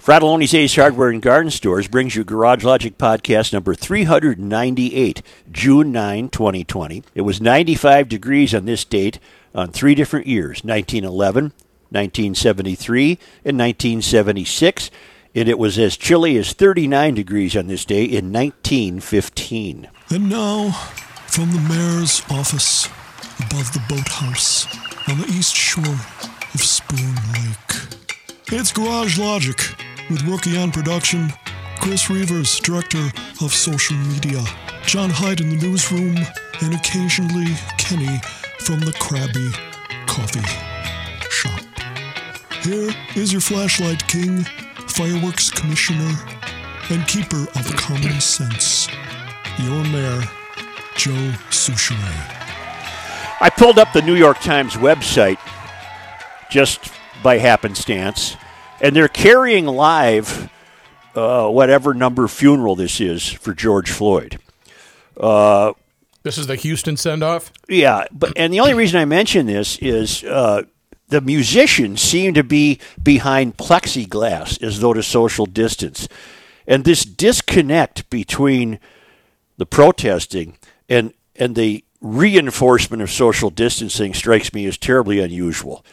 Fratallone's Ace Hardware and Garden Stores brings you Garage Logic Podcast number 398, June 9, 2020. It was 95 degrees on this date on three different years 1911, 1973, and 1976. And it was as chilly as 39 degrees on this day in 1915. And now, from the mayor's office above the boathouse on the east shore of Spoon Lake, it's Garage Logic with Rookie on production, Chris Reuvers, director of social media, John Hyde in the newsroom, and occasionally Kenny from the Krabby Coffee Shop. Here is your flashlight king, fireworks commissioner, and keeper of common sense, your mayor, Joe Soucheray. I pulled up the New York Times website just by happenstance, and they're carrying live uh, whatever number funeral this is for George Floyd. Uh, This is the Houston send off? yeah, but and the only reason I mention this is uh, the musicians seem to be behind plexiglass as though to social distance, and this disconnect between the protesting and and the reinforcement of social distancing strikes me as terribly unusual.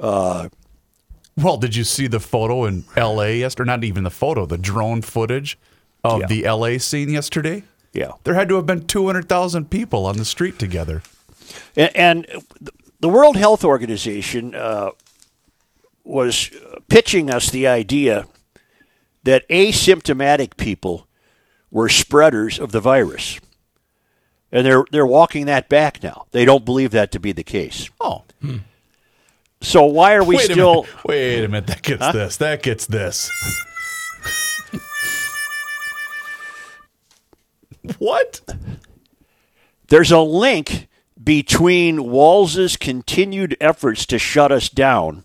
Well, did you see the photo in LA yesterday? Not even the photo, the drone footage of Yeah. the LA scene yesterday? Yeah. There had to have been 200,000 people on the street together. And, and the World Health Organization uh, was pitching us the idea that asymptomatic people were spreaders of the virus. And they're, they're walking that back now. They don't believe that to be the case. Oh. So why are we wait still. a. Wait a minute. That gets this. That gets this. what? There's a link between Walz's continued efforts to shut us down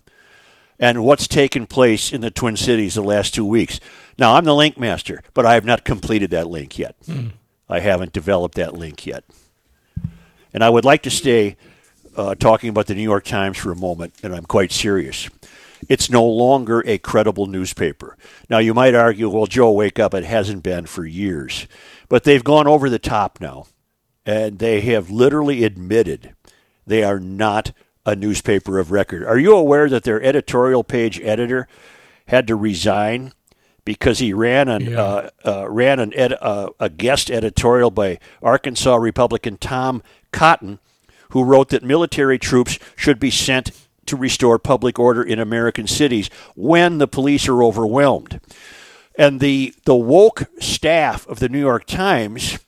and what's taken place in the Twin Cities the last two weeks. Now, I'm the link master, but I have not completed that link yet. Hmm. I haven't developed that link yet. And I would like to stay uh, talking about the New York Times for a moment, and I'm quite serious. It's no longer a credible newspaper. Now, you might argue, well, Joe, wake up. It hasn't been for years. But they've gone over the top now, and they have literally admitted they are not a newspaper of record. Are you aware that their editorial page editor had to resign because he ran an Yeah. uh, uh, ran an ed- uh, a guest editorial by Arkansas Republican Tom Cotton, who wrote that military troops should be sent to restore public order in American cities when the police are overwhelmed. And the the woke staff of the New York Times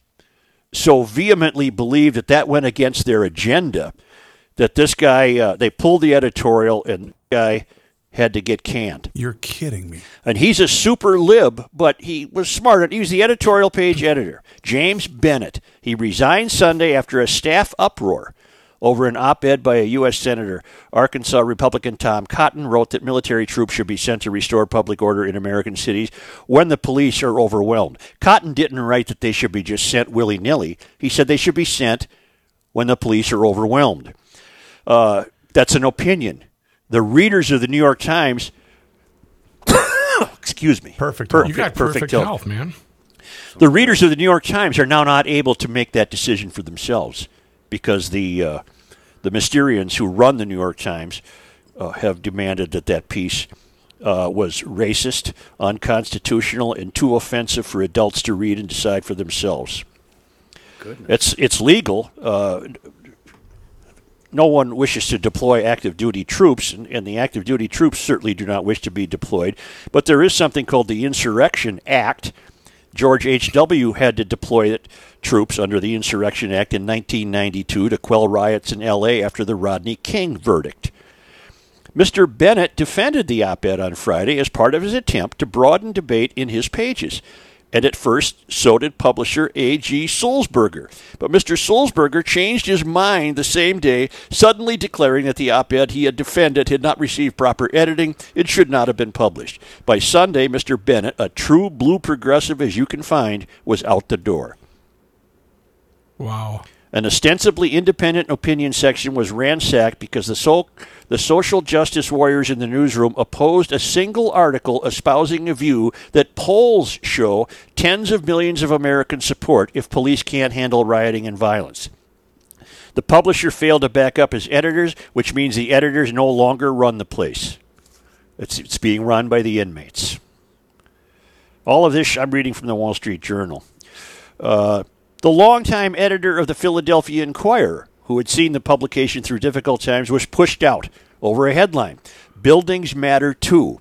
so vehemently believed that that went against their agenda that this guy uh, they pulled the editorial and the guy had to get canned. You're kidding me. And he's a super lib, but he was smart. He was the editorial page editor. James Bennet. He resigned Sunday after a staff uproar over an op ed by a U.S. Senator. Arkansas Republican Tom Cotton wrote that military troops should be sent to restore public order in American cities when the police are overwhelmed. Cotton didn't write that they should be just sent willy nilly. He said they should be sent when the police are overwhelmed. Uh, that's an opinion. The readers of the New York Times, excuse me, Perfect. You You got perfect perfect, health. health, man. The readers of the New York Times are now not able to make that decision for themselves because the uh, the Mysterians who run the New York Times uh, have demanded that that piece uh, was racist, unconstitutional, and too offensive for adults to read and decide for themselves. It's it's legal. Uh, no one wishes to deploy active duty troops, and, and the active duty troops certainly do not wish to be deployed. But there is something called the Insurrection Act. George H.W. had to deploy troops under the Insurrection Act in 1992 to quell riots in L.A. after the Rodney King verdict. Mr. Bennet defended the op ed on Friday as part of his attempt to broaden debate in his pages. And at first, so did publisher A.G. Sulzberger. But Mr. Sulzberger changed his mind the same day, suddenly declaring that the op ed he had defended had not received proper editing and should not have been published. By Sunday, Mr. Bennet, a true blue progressive as you can find, was out the door. Wow. An ostensibly independent opinion section was ransacked because the, so, the social justice warriors in the newsroom opposed a single article espousing a view that polls show tens of millions of Americans support if police can't handle rioting and violence. The publisher failed to back up his editors, which means the editors no longer run the place. It's, it's being run by the inmates. All of this I'm reading from the Wall Street Journal. Uh, the longtime editor of the Philadelphia Inquirer, who had seen the publication through difficult times, was pushed out over a headline Buildings Matter Too.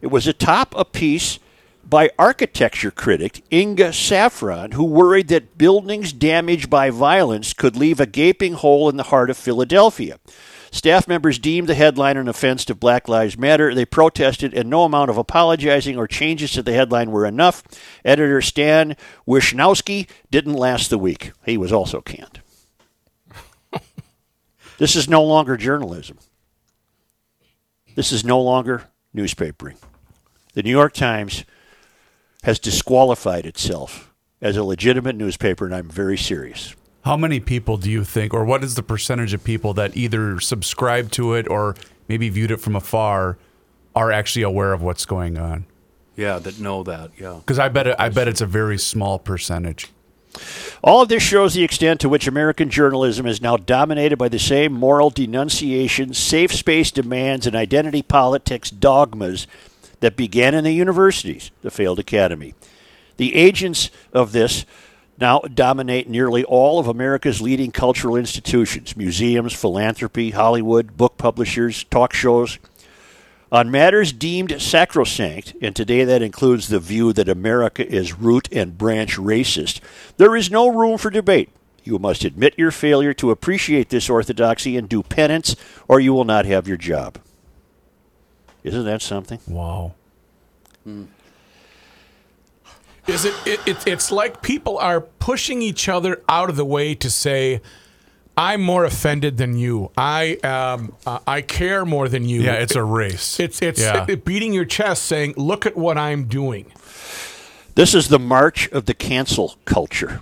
It was atop a piece by architecture critic Inga Saffron, who worried that buildings damaged by violence could leave a gaping hole in the heart of Philadelphia. Staff members deemed the headline an offense to Black Lives Matter. They protested, and no amount of apologizing or changes to the headline were enough. Editor Stan Wischnowski didn't last the week. He was also canned. this is no longer journalism. This is no longer newspapering. The New York Times has disqualified itself as a legitimate newspaper, and I'm very serious. How many people do you think, or what is the percentage of people that either subscribe to it or maybe viewed it from afar are actually aware of what's going on? Yeah, that know that. Yeah. Because I bet it, I bet it's a very small percentage. All of this shows the extent to which American journalism is now dominated by the same moral denunciation, safe space demands, and identity politics dogmas that began in the universities, the failed academy. The agents of this now dominate nearly all of America's leading cultural institutions museums, philanthropy, Hollywood, book publishers, talk shows. On matters deemed sacrosanct, and today that includes the view that America is root and branch racist, there is no room for debate. You must admit your failure to appreciate this orthodoxy and do penance, or you will not have your job. Isn't that something? Wow. Hmm. Is it, it, it? It's like people are pushing each other out of the way to say, "I'm more offended than you. I um, uh, I care more than you." Yeah, it's a race. It's it's Yeah. it- beating your chest, saying, "Look at what I'm doing." This is the march of the cancel culture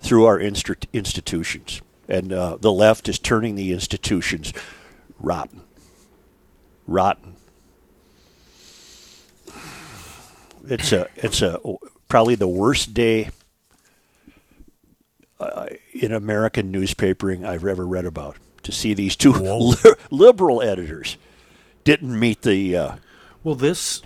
through our instru- institutions. And uh, the left is turning the institutions rotten. Rotten. It's a, it's a probably the worst day uh, in American newspapering I've ever read about. To see these two li- liberal editors didn't meet the uh, Will this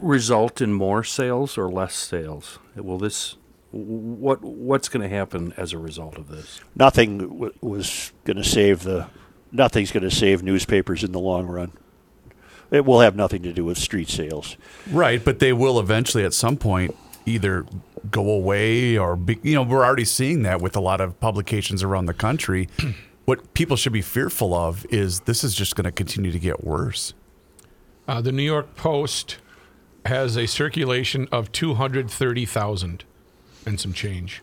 result in more sales or less sales? Will this what what's going to happen as a result of this? nothing w- was going to save the nothing's going to save newspapers in the long run. It will have nothing to do with street sales. Right, but they will eventually at some point either go away or be, you know we're already seeing that with a lot of publications around the country. what people should be fearful of is this is just going to continue to get worse. Uh, the New York Post has a circulation of two hundred thirty thousand and some change.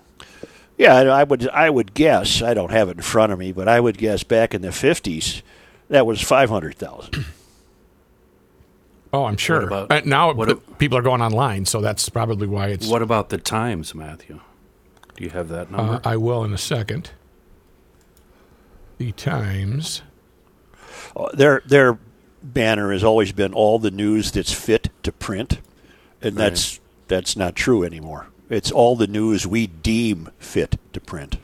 Yeah, I I would I would guess I don't have it in front of me, but I would guess back in the fifties that was five hundred thousand. Oh, I'm sure. about- Uh, now what p- a- people are going online, so that's probably why it's. What about the Times, Matthew? Do you have that number? Uh, I will in a second. The Times. Their their banner has always been all the news that's fit to print, and that's that's not true anymore. It's all the news we deem fit to print.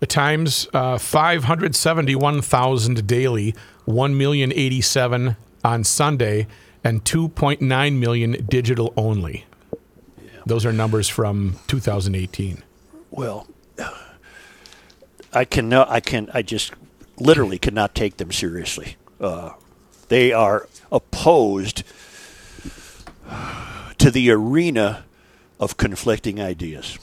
The Times, uh, 571,000 daily, 1,087 on Sunday, and 2.9 million digital only. Those are numbers from 2018. Well, I can I can I just literally cannot take them seriously. Uh, they are opposed to the arena of conflicting ideas.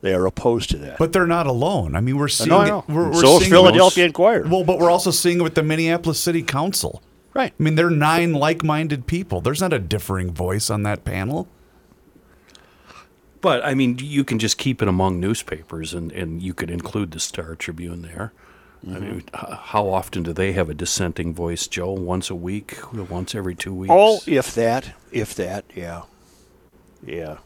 They are opposed to that. But they're not alone. I mean, we're seeing know, I it. We're, we're So seeing it- Philadelphia Inquirer. Well, but we're also seeing it with the Minneapolis City Council. Right. I mean, they're nine like-minded people. There's not a differing voice on that panel. But I mean, you can just keep it among newspapers, and, and you could include the Star Tribune there. I mm-hmm. mean, how often do they have a dissenting voice, Joe? Once a week, once every two weeks. Oh, if that, if that, yeah, yeah.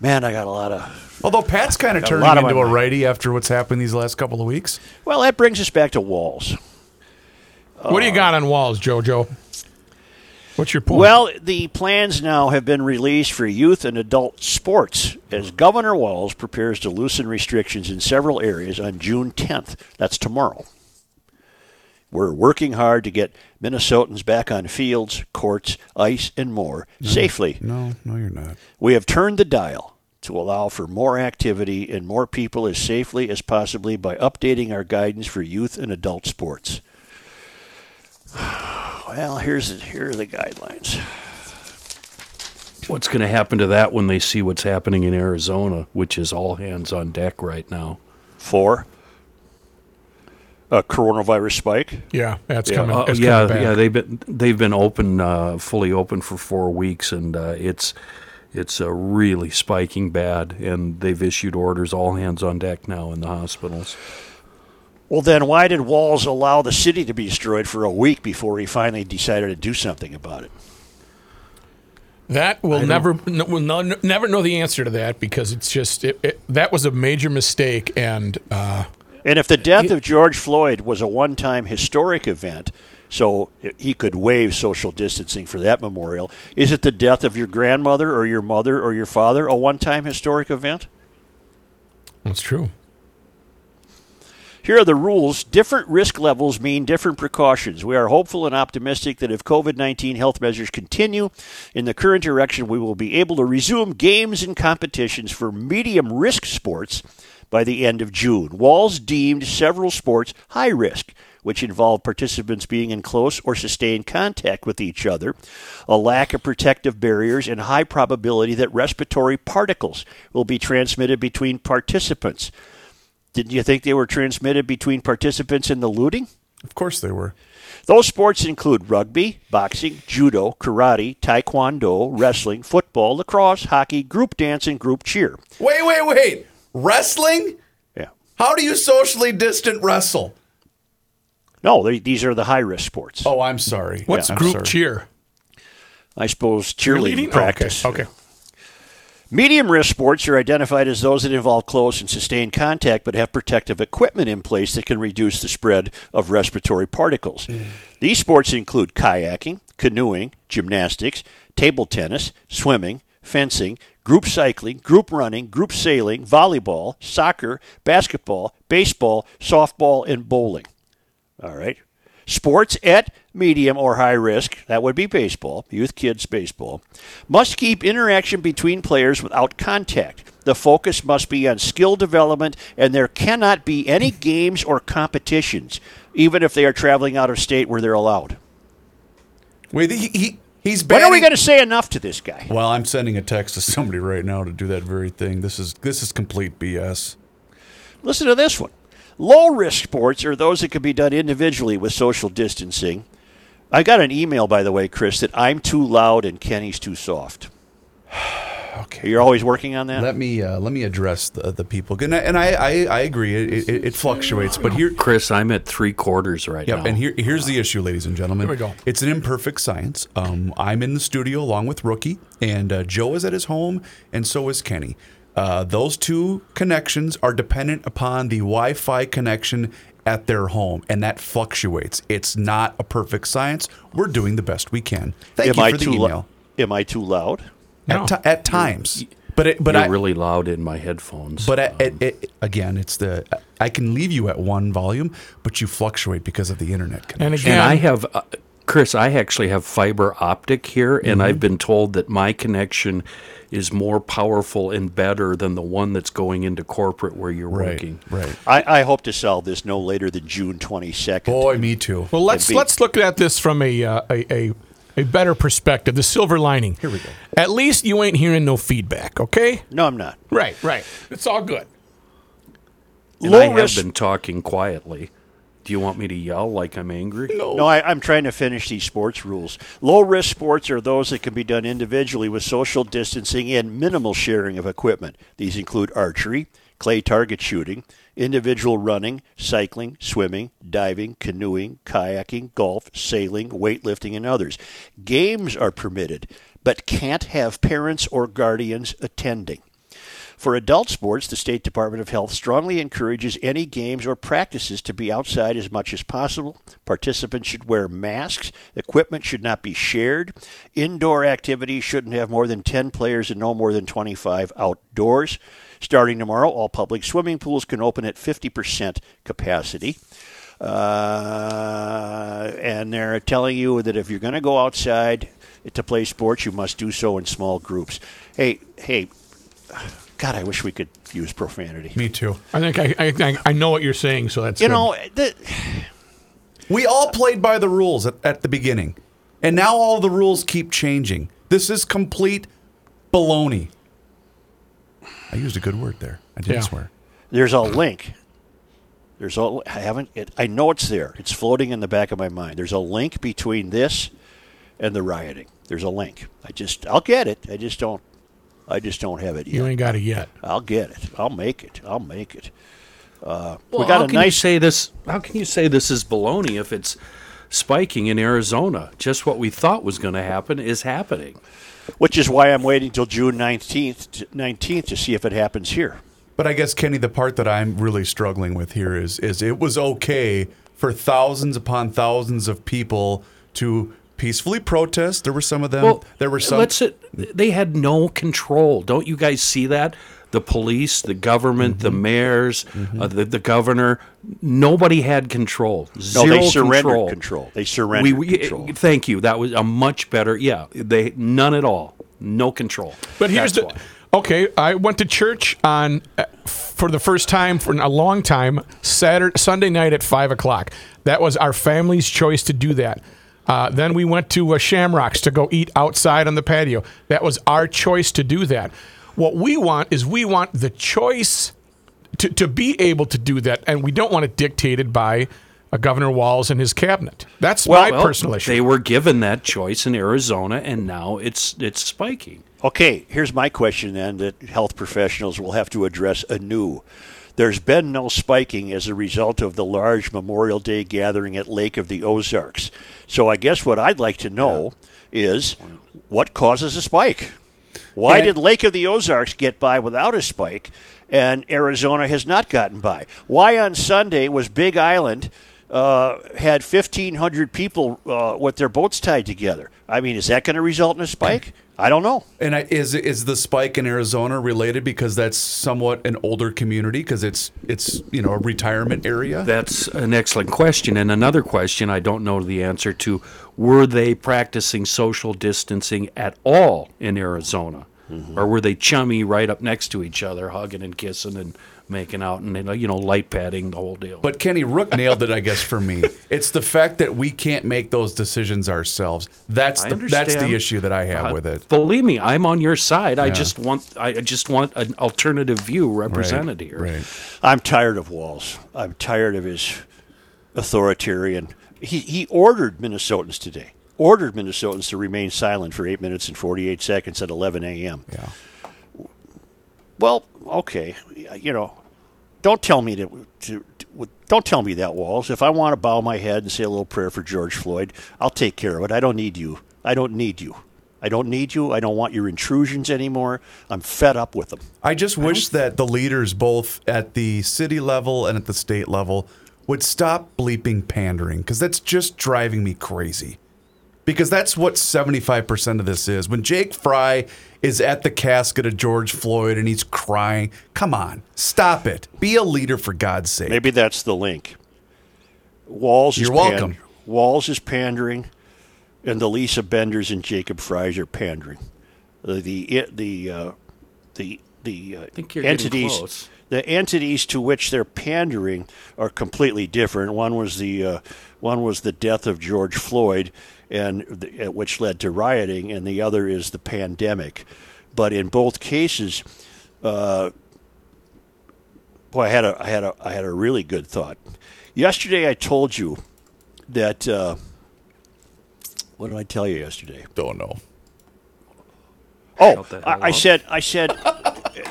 Man, I got a lot of. Although Pat's kind of Got a turning lot into a righty after what's happened these last couple of weeks. Well, that brings us back to Walz. What do you uh, got on Walz, JoJo? What's your point? Well, the plans now have been released for youth and adult sports as mm-hmm. Governor Walz prepares to loosen restrictions in several areas on June 10th. That's tomorrow. We're working hard to get Minnesotans back on fields, courts, ice, and more safely. No, no, you're not. We have turned the dial to allow for more activity and more people as safely as possibly by updating our guidance for youth and adult sports. Well, here's the, here are the guidelines. What's going to happen to that when they see what's happening in Arizona, which is all hands on deck right now? for a coronavirus spike. yeah, that's coming. Uh, it's yeah, coming back. yeah. They've been they've been open, uh, fully open for four weeks, and uh, it's it's uh, really spiking bad. And they've issued orders, all hands on deck now in the hospitals. Well, then why did Walz allow the city to be destroyed for a week before he finally decided to do something about it? That we'll never no, we'll no, never know the answer to that because it's just it, it, that was a major mistake and uh, And if the death of George Floyd was a one time historic event, so he could waive social distancing for that memorial, is it the death of your grandmother or your mother or your father a one time historic event? that's true. Here are the rules. Different risk levels mean different precautions. We are hopeful and optimistic that if COVID 19 health measures continue in the current direction, we will be able to resume games and competitions for medium risk sports by the end of June. Walz deemed several sports high risk, which involve participants being in close or sustained contact with each other, a lack of protective barriers, and high probability that respiratory particles will be transmitted between participants. Didn't you think they were transmitted between participants in the looting? Of course they were. Those sports include rugby, boxing, judo, karate, taekwondo, wrestling, football, lacrosse, hockey, group dance, and group cheer. Wait, wait, wait. Wrestling? Yeah. How do you socially distant wrestle? No, they, these are the high risk sports. Oh, I'm sorry. What's I'm group sorry. cheer? I suppose cheerleading Oh, practice. Okay. okay. Medium risk sports are identified as those that involve close and sustained contact but have protective equipment in place that can reduce the spread of respiratory particles. Mm. These sports include kayaking, canoeing, gymnastics, table tennis, swimming, fencing, group cycling, group running, group sailing, volleyball, soccer, basketball, baseball, softball, and bowling. All right. Sports at medium or high risk, that would be baseball, youth kids baseball, must keep interaction between players without contact. The focus must be on skill development, and there cannot be any games or competitions, even if they are traveling out of state where they're allowed. Wait, he, he he's When are we going to say enough to this guy? Well, I'm sending a text to somebody right now to do that very thing. This is this is complete BS. Listen to this one. Low risk sports are those that can be done individually with social distancing. I got an email, by the way, Chris, that I'm too loud and Kenny's too soft. Okay. You're always working on that? Let me uh, let me address the, the people, and I and I, I, I agree. It, it, it fluctuates, but here, Chris, I'm at three quarters right Yep, now. and here, here's the issue, ladies and gentlemen. Here we go. It's an imperfect science. Um, I'm in the studio along with Rookie, and uh, Joe is at his home, and so is Kenny. Uh, those two connections are dependent upon the Wi-Fi connection at their home, and that fluctuates. It's not a perfect science. We're doing the best we can. Thank am you I for the too email. loud? Am I too loud? No. At, ti- at times, but it, but You're I, really loud in my headphones. But at, at, at- again, it's the I can leave you at one volume, but you fluctuate because of the internet connection. And again, and I have, uh, Chris, I actually have fiber optic here, and Mm-hmm. I've been told that my connection is more powerful and better than the one that's going into corporate where you're right, working. right. I, I hope to solve this no later than June 22nd. Boy, me too. well, let's be- let's look at this from a, uh, a a a better perspective. The silver lining. Here we go. At least you ain't hearing no feedback. Okay. No, I'm not. Right. Right. It's all good. And Low I have risk- been talking quietly. Do you want me to yell like I'm angry? No, I, I'm trying to finish these sports rules. Low risk sports are those that can be done individually with social distancing and minimal sharing of equipment. These include archery, clay target shooting, individual running, cycling, swimming, diving, canoeing, kayaking, golf, sailing, weightlifting, and others. Games are permitted, but can't have parents or guardians attending. For adult sports, the State Department of Health strongly encourages any games or practices to be outside as much as possible. Participants should wear masks. Equipment should not be shared. Indoor activities shouldn't have more than 10 players and no more than 25 outdoors. Starting tomorrow, all public swimming pools can open at 50% capacity. Uh, and they're telling you that if you're going to go outside to play sports, you must do so in small groups. Hey, hey, God, I wish we could use profanity. Me too. I think I, I I know what you're saying, so that's You good. know, the, We all played by the rules at, at the beginning, and now all the rules keep changing. This is complete baloney. I used a good word there. I didn't Yeah. swear. there's a link. There's a. I haven't. It, I know it's there. It's floating in the back of my mind. There's a link between this and the rioting. There's a link. I just. I'll get it. I just don't. I just don't have it yet. you ain't got it yet. I'll get it. I'll make it. I'll make it. Uh, Well, we got how a can you nice. say this? How can you say this is baloney if it's spiking in Arizona? Just what we thought was going to happen is happening. which is why I'm waiting till June 19th, 19th to see if it happens here. But I guess Kenny, the part that I'm really struggling with here is is it was okay for thousands upon thousands of people to peacefully protest. There were some of them. there were some. Let's. They had no control. Don't you guys see that? The police, the government, the Mm-hmm. mayors, uh, the, the governor. Nobody had control. No, Zero they surrendered control. control. They surrendered We, we, control. Thank you. That was a much better. Yeah, they none at all. No control. But here's That's the. why. Okay, I went to church on uh, for the first time for a long time Saturday Sunday night at five o'clock. That was our family's choice to do that. Uh, then we went to uh, Shamrocks to go eat outside on the patio. That was our choice to do that. What we want is we want the choice to, to be able to do that, and we don't want it dictated by uh, Governor Walz and his cabinet. That's my Well, personal issue. They were given that choice in Arizona, and now it's it's spiking. Okay, here's my question then that health professionals will have to address anew. There's been no spiking as a result of the large Memorial Day gathering at Lake of the Ozarks. So I guess what I'd like to know is what causes a spike? Why And- did Lake of the Ozarks get by without a spike and Arizona has not gotten by? Why on Sunday was Big Island uh, had 1,500 people uh, with their boats tied together? I mean, is that going to result in a spike? I don't know. And I, is is the spike in Arizona related because that's somewhat an older community because it's it's you know a retirement area? That's an excellent question. And another question I don't know the answer to were they practicing social distancing at all in Arizona? Mm-hmm. Or were they chummy right up next to each other, hugging and kissing and making out and, you know, light padding, the whole deal? But Kenny Rook nailed it, I guess, for me. It's the fact that we can't make those decisions ourselves. That's the that's the issue that I have Uh, with it. Believe me, I'm on your side. I just want I just want an alternative view represented Right, here. Right. I'm tired of Walz. I'm tired of his authoritarian. He, he ordered Minnesotans today, ordered Minnesotans to remain silent for 8 minutes and 48 seconds at 11 a.m. Yeah. Well, okay, you know, don't tell me to, to, to don't tell me that Walz. If I want to bow my head and say a little prayer for George Floyd, I'll take care of it. I don't need you. I don't need you. I don't need you. I don't want your intrusions anymore. I'm fed up with them. I just wish that the leaders, both at the city level and at the state level, would stop bleeping pandering because that's just driving me crazy. Because that's what 75% of this is. When Jake Frey is at the casket of George Floyd and he's crying, come on, stop it. Be a leader for God's sake. Maybe that's the link. Walz is You're welcome. Walz is pandering, and the Lisa Benders and Jacob Freys are pandering. The the the uh, the, the uh, think you're getting entities close. the entities to which they're pandering are completely different. One was the uh, one was the death of George Floyd, and the, uh, which led to rioting, and the other is the pandemic. But in both cases, uh, boy, I had a I had a I had a really good thought. Yesterday, I told you that. Uh, what did I tell you yesterday? Don't know. Oh, Shut the hell I, I said, I said,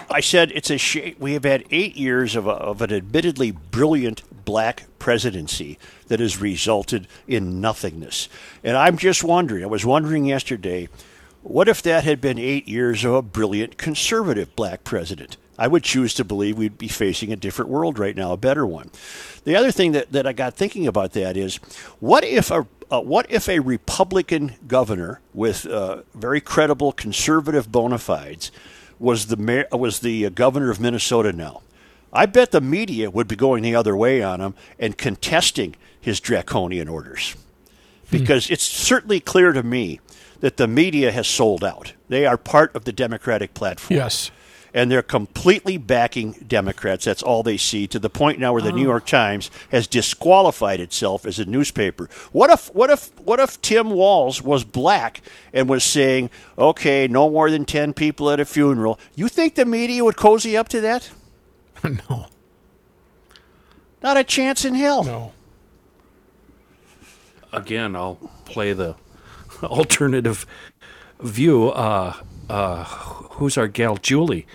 I said, it's a shame. We have had eight years of, a, of an admittedly brilliant black presidency that has resulted in nothingness. And I'm just wondering. I was wondering yesterday, what if that had been eight years of a brilliant conservative black president? I would choose to believe we'd be facing a different world right now, a better one. The other thing that, that I got thinking about that is, what if a uh, what if a Republican governor with uh, very credible conservative bona fides was the mayor, was the uh, governor of Minnesota now? I bet the media would be going the other way on him and contesting his draconian orders. Because it's certainly clear to me that the media has sold out. They are part of the Democratic platform Yes. And they're completely backing Democrats. That's all they see to the point now where the New York Times has disqualified itself as a newspaper. What if what if what if Tim Walz was black and was saying, "Okay, no more than 10 people at a funeral." You think the media would cozy up to that? no. Not a chance in hell. No. again, I'll play the alternative view. Uh, uh, who's our gal, Julie?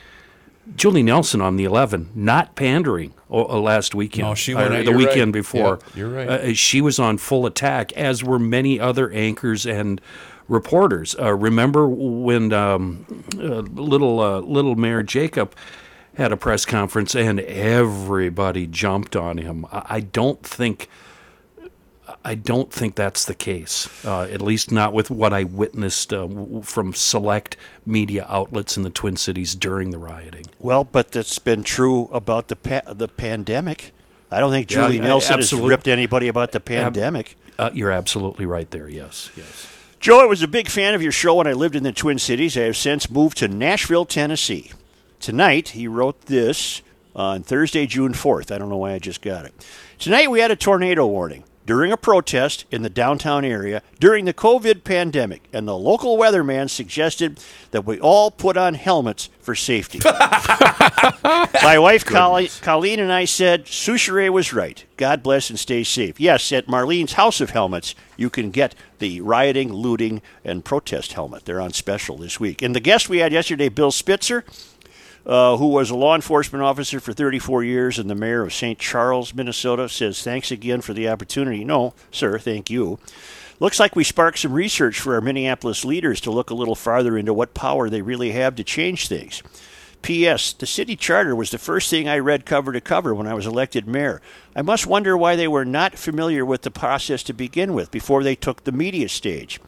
Julie Nelson on the 11, not pandering uh, last weekend. No, she went or the you're weekend right. before. Yeah, you're right. Uh, she was on full attack, as were many other anchors and reporters. Uh, remember when um, uh, little uh, little Mayor Jacob had a press conference and everybody jumped on him? I, I don't think. I don't think that's the case, uh, at least not with what I witnessed uh, w- from select media outlets in the Twin Cities during the rioting. Well, but that's been true about the pa- the pandemic. I don't think Yeah, Julie I- Nelson has ripped anybody about the pandemic. Uh, you're absolutely right there. Yes, yes. Joe, I was a big fan of your show when I lived in the Twin Cities. I have since moved to Nashville, Tennessee. Tonight, he wrote this on Thursday, June 4th. I don't know why I just got it. Tonight, we had a tornado warning during a protest in the downtown area during the COVID pandemic, and the local weatherman suggested that we all put on helmets for safety. My wife Colleen, Colleen and I said Soucheray was right. God bless and stay safe. Yes, at Marlene's House of Helmets, you can get the rioting, looting, and protest helmet. They're on special this week. And the guest we had yesterday, Bill Spitzer, uh, who was a law enforcement officer for 34 years and the mayor of St. Charles, Minnesota, says thanks again for the opportunity. No, sir, thank you. Looks like we sparked some research for our Minneapolis leaders to look a little farther into what power they really have to change things. P.S. The city charter was the first thing I read cover to cover when I was elected mayor. I must wonder why they were not familiar with the process to begin with before they took the media stage.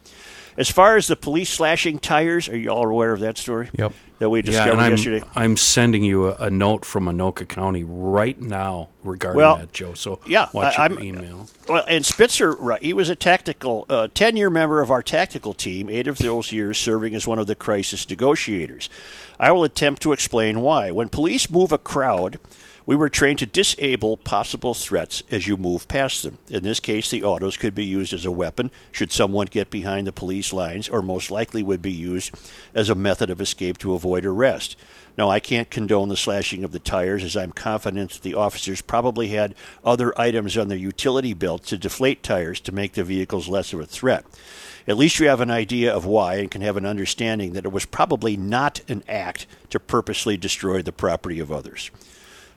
As far as the police slashing tires, are you all aware of that story? Yep. That we Yeah, discovered and I'm, yesterday. I'm sending you a, a note from Anoka County right now regarding Well, that, Joe. So yeah, watch I- your I'm- email. Well, and Spitzer, right, he was a tactical, uh, 10 year member of our tactical team, eight of those years serving as one of the crisis negotiators. I will attempt to explain why. When police move a crowd, we were trained to disable possible threats as you move past them. In this case, the autos could be used as a weapon should someone get behind the police lines, or most likely would be used as a method of escape to avoid arrest. Now, I can't condone the slashing of the tires, as I'm confident that the officers probably had other items on their utility belt to deflate tires to make the vehicles less of a threat. At least you have an idea of why and can have an understanding that it was probably not an act to purposely destroy the property of others.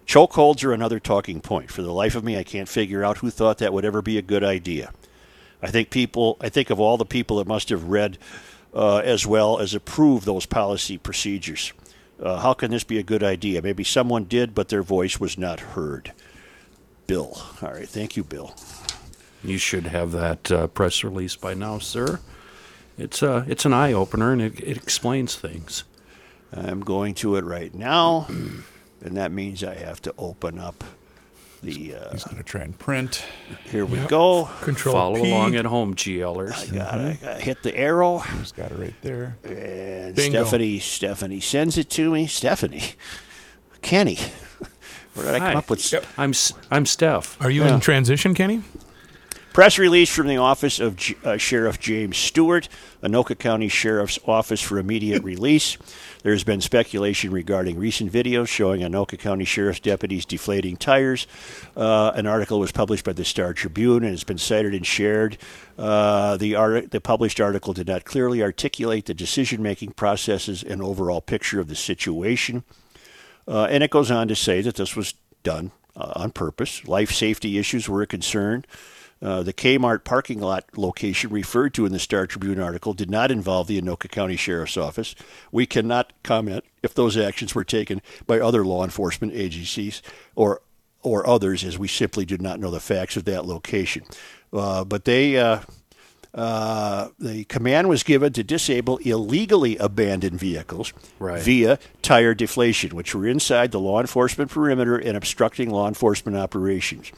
Chokeholds are another talking point. For the life of me, I can't figure out who thought that would ever be a good idea. I think people. I think of all the people that must have read uh, as well as approved those policy procedures. Uh, how can this be a good idea? Maybe someone did, but their voice was not heard. Bill. All right. Thank you, Bill. You should have that uh, press release by now, sir. It's uh, it's an eye opener and it, it explains things. I'm going to it right now, and that means I have to open up the. Uh, He's going to try and print. here we go. Control Follow P. along at home, GLers. Got it. I hit the arrow, He's got it right there. and Bingo. Stephanie. Stephanie sends it to me. Stephanie, Kenny. Where did I come up with? I'm. S- I'm Steph. Are you in transition, Kenny? Press release from the office of J- uh, Sheriff James Stewart, Anoka County Sheriff's Office for immediate release. There's been speculation regarding recent videos showing Anoka County Sheriff's deputies deflating tires. Uh, an article was published by the Star Tribune and has been cited and shared. Uh, the, art- the published article did not clearly articulate the decision making processes and overall picture of the situation. Uh, and it goes on to say that this was done uh, on purpose. Life safety issues were a concern. Uh, the Kmart parking lot location referred to in the Star Tribune article did not involve the Anoka County Sheriff's Office. We cannot comment if those actions were taken by other law enforcement agencies or or others, as we simply do not know the facts of that location. Uh, but they. Uh, the command was given to disable illegally abandoned vehicles Right. via tire deflation, which were inside the law enforcement perimeter and obstructing law enforcement operations.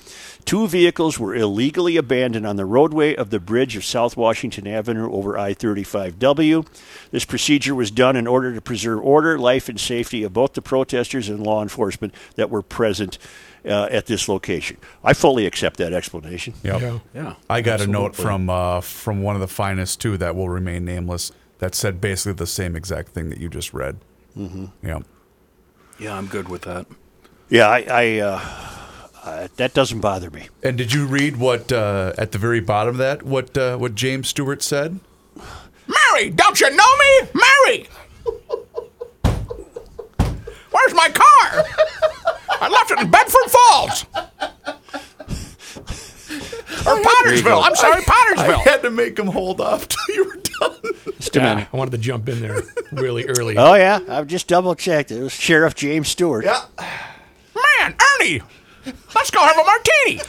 Two vehicles were illegally abandoned on the roadway of the bridge of South Washington Avenue over I 35W. This procedure was done in order to preserve order, life, and safety of both the protesters and law enforcement that were present uh, at this location. I fully accept that explanation. Yep. Yeah. Yeah. I got a note from uh, from one of the finest too that will remain nameless that said basically the same exact thing that you just read. Mm-hmm. Yeah. Yeah, I'm good with that. Yeah, I, I uh, uh, that doesn't bother me. And did you read what uh, at the very bottom of that what uh, what James Stewart said? Mary, don't you know me? Mary! Where's my car? I left it in Bedford Falls. Or Pottersville. I'm sorry, I Pottersville. had to make him hold off till you were done. Just a Yeah. I wanted to jump in there really early. Oh yeah, I've just double checked. It was Sheriff James Stewart. Yeah. Man, Ernie, let's go have a martini.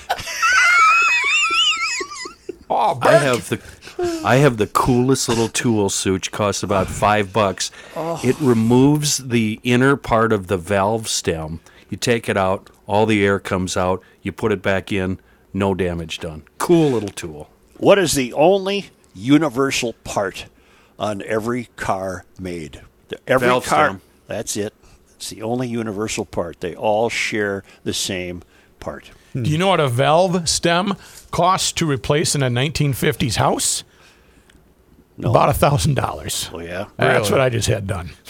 oh, I have the I have the coolest little tool, Such. Costs about five bucks. It removes the inner part of the valve stem. You take it out, all the air comes out. You put it back in, no damage done. Cool little tool. What is the only universal part on every car made? Every Valve car. stem. That's it. It's the only universal part. They all share the same part. Do you know what a valve stem costs to replace in a 1950s house? No. About a thousand dollars. Oh yeah. That's what I just had done.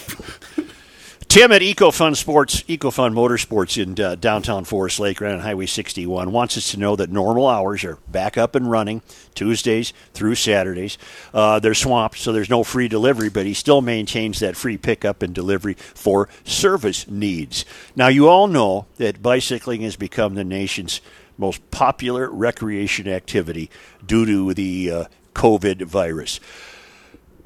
Tim at EcoFun Sports, EcoFun Motorsports in uh, downtown Forest Lake, right on Highway 61, wants us to know that normal hours are back up and running Tuesdays through Saturdays. Uh, they're swamped, so there's no free delivery, but he still maintains that free pickup and delivery for service needs. Now, you all know that bicycling has become the nation's most popular recreation activity due to the uh, COVID virus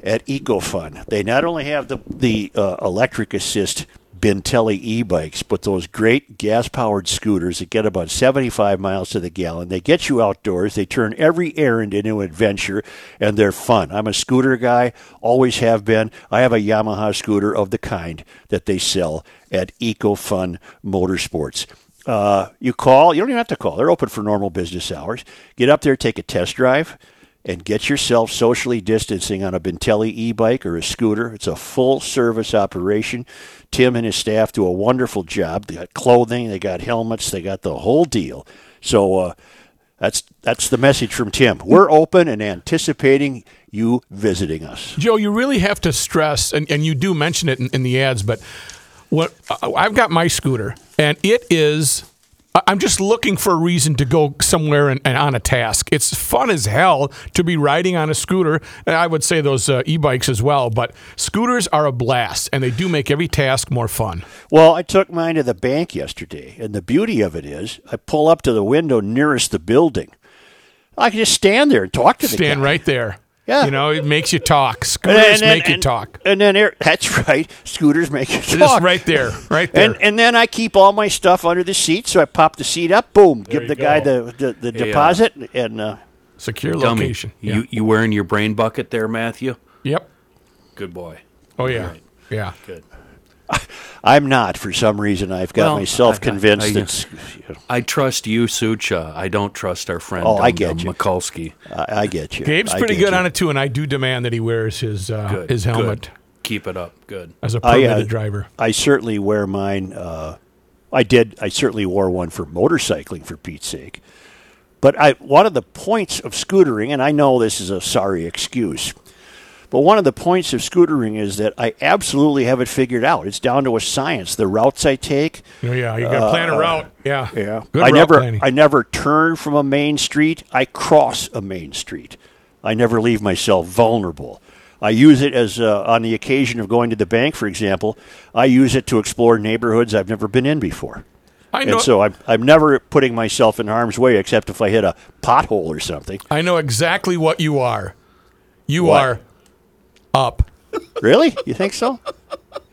at EcoFun. They not only have the the uh, electric assist Bentelli e-bikes, but those great gas-powered scooters that get about 75 miles to the gallon. They get you outdoors. They turn every errand into an adventure, and they're fun. I'm a scooter guy, always have been. I have a Yamaha scooter of the kind that they sell at EcoFun Motorsports. Uh, you call. You don't even have to call. They're open for normal business hours. Get up there, take a test drive and get yourself socially distancing on a Bentelli e-bike or a scooter. It's a full service operation. Tim and his staff do a wonderful job. They got clothing, they got helmets, they got the whole deal. So uh, that's that's the message from Tim. We're open and anticipating you visiting us. Joe, you really have to stress, and, and you do mention it in, in the ads, but what uh, I've got my scooter, and it is. I'm just looking for a reason to go somewhere and, and on a task. It's fun as hell to be riding on a scooter, and I would say those uh, e-bikes as well. But scooters are a blast, and they do make every task more fun. Well, I took mine to the bank yesterday, and the beauty of it is I pull up to the window nearest the building. I can just stand there and talk to the Stand guy. right there. Yeah. you know it makes you talk. And Scooters then- make you talk. And then there, that's right. Scooters make you Just talk. right there, right there. And and then I keep all my stuff under the seat, so I pop the seat up, boom, give you the guy the the, the Hey, uh, deposit, and uh, Secure Dummy, location. you Yeah. you wearing your brain bucket there, Matthew? Yep. Good boy. Oh yeah. Yeah. Good. I'm not for some reason. I've got Well, myself I- I- convinced I- that I trust you, Sucha. I don't trust our friend Oh, I get you. Mikulski. I, I get you. Gabe's pretty good you. on it too, and I do demand that he wears his uh, Good. his helmet Good. Keep it up. Good. as a I, uh, permitted driver. I certainly wear mine. Uh, I did. I certainly wore one for motorcycling, for Pete's sake. But I, one of the points of scootering, and I know this is a sorry excuse, but one of the points of scootering is that I absolutely have it figured out. It's down to a science. The routes I take, Oh, yeah, you got to plan a route. Yeah. yeah. Good I never planning. I never turn from a main street. I cross a main street. I never leave myself vulnerable. I use it as uh, on the occasion of going to the bank, for example. I use it to explore neighborhoods I've never been in before. I know. And so I'm, I'm never putting myself in harm's way except if I hit a pothole or something. I know exactly what you are. You What? are up. Really? You think so?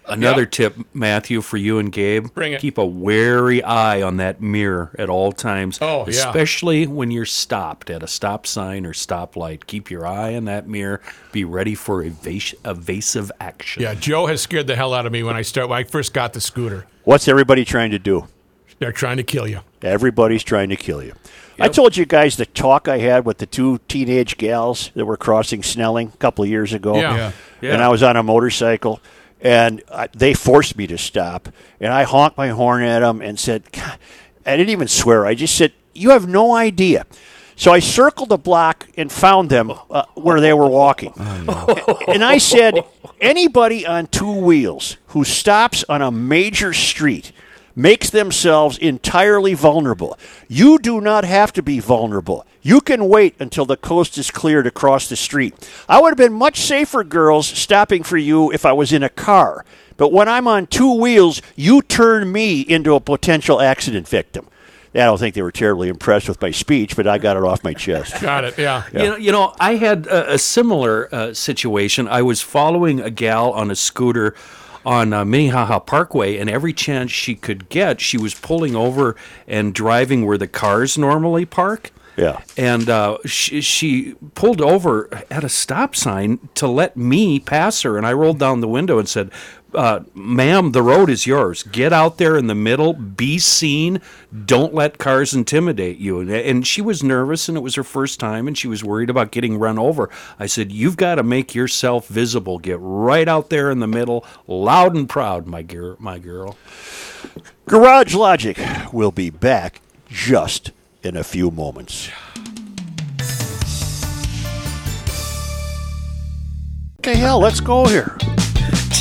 Another tip, Matthew, for you and Gabe: Bring it. keep a wary eye on that mirror at all times. Oh, yeah. especially when you're stopped at a stop sign or stoplight. Keep your eye on that mirror. Be ready for evas- evasive action. Yeah, Joe has scared the hell out of me when I start when I first got the scooter. What's everybody trying to do? They're trying to kill you. Everybody's trying to kill you. I told you guys the talk I had with the two teenage gals that were crossing Snelling a couple of years ago. Yeah. Yeah. Yeah. And I was on a motorcycle, and uh, they forced me to stop. And I honked my horn at them and said, "God," I didn't even swear. I just said, You have no idea. So I circled the block and found them uh, where they were walking. and I said, Anybody on two wheels who stops on a major street makes themselves entirely vulnerable. You do not have to be vulnerable. You can wait until the coast is clear to cross the street. I would have been much safer, girls, stopping for you if I was in a car. But when I'm on two wheels, you turn me into a potential accident victim. I don't think they were terribly impressed with my speech, but I got it off my chest. Got it. Yeah. You know, you know, I had a, a similar uh, situation. I was following a gal on a scooter on uh, Minnehaha Parkway, and every chance she could get, she was pulling over and driving where the cars normally park. Yeah. And uh, she, she pulled over at a stop sign to let me pass her. And I rolled down the window and said, uh, Ma'am, the road is yours. Get out there in the middle, be seen. Don't let cars intimidate you. And, and she was nervous, and it was her first time, and she was worried about getting run over. I said, You've got to make yourself visible. Get right out there in the middle, loud and proud, my, girl, my girl. Garage Logic will be back just in a few moments. Okay, hell, let's go here.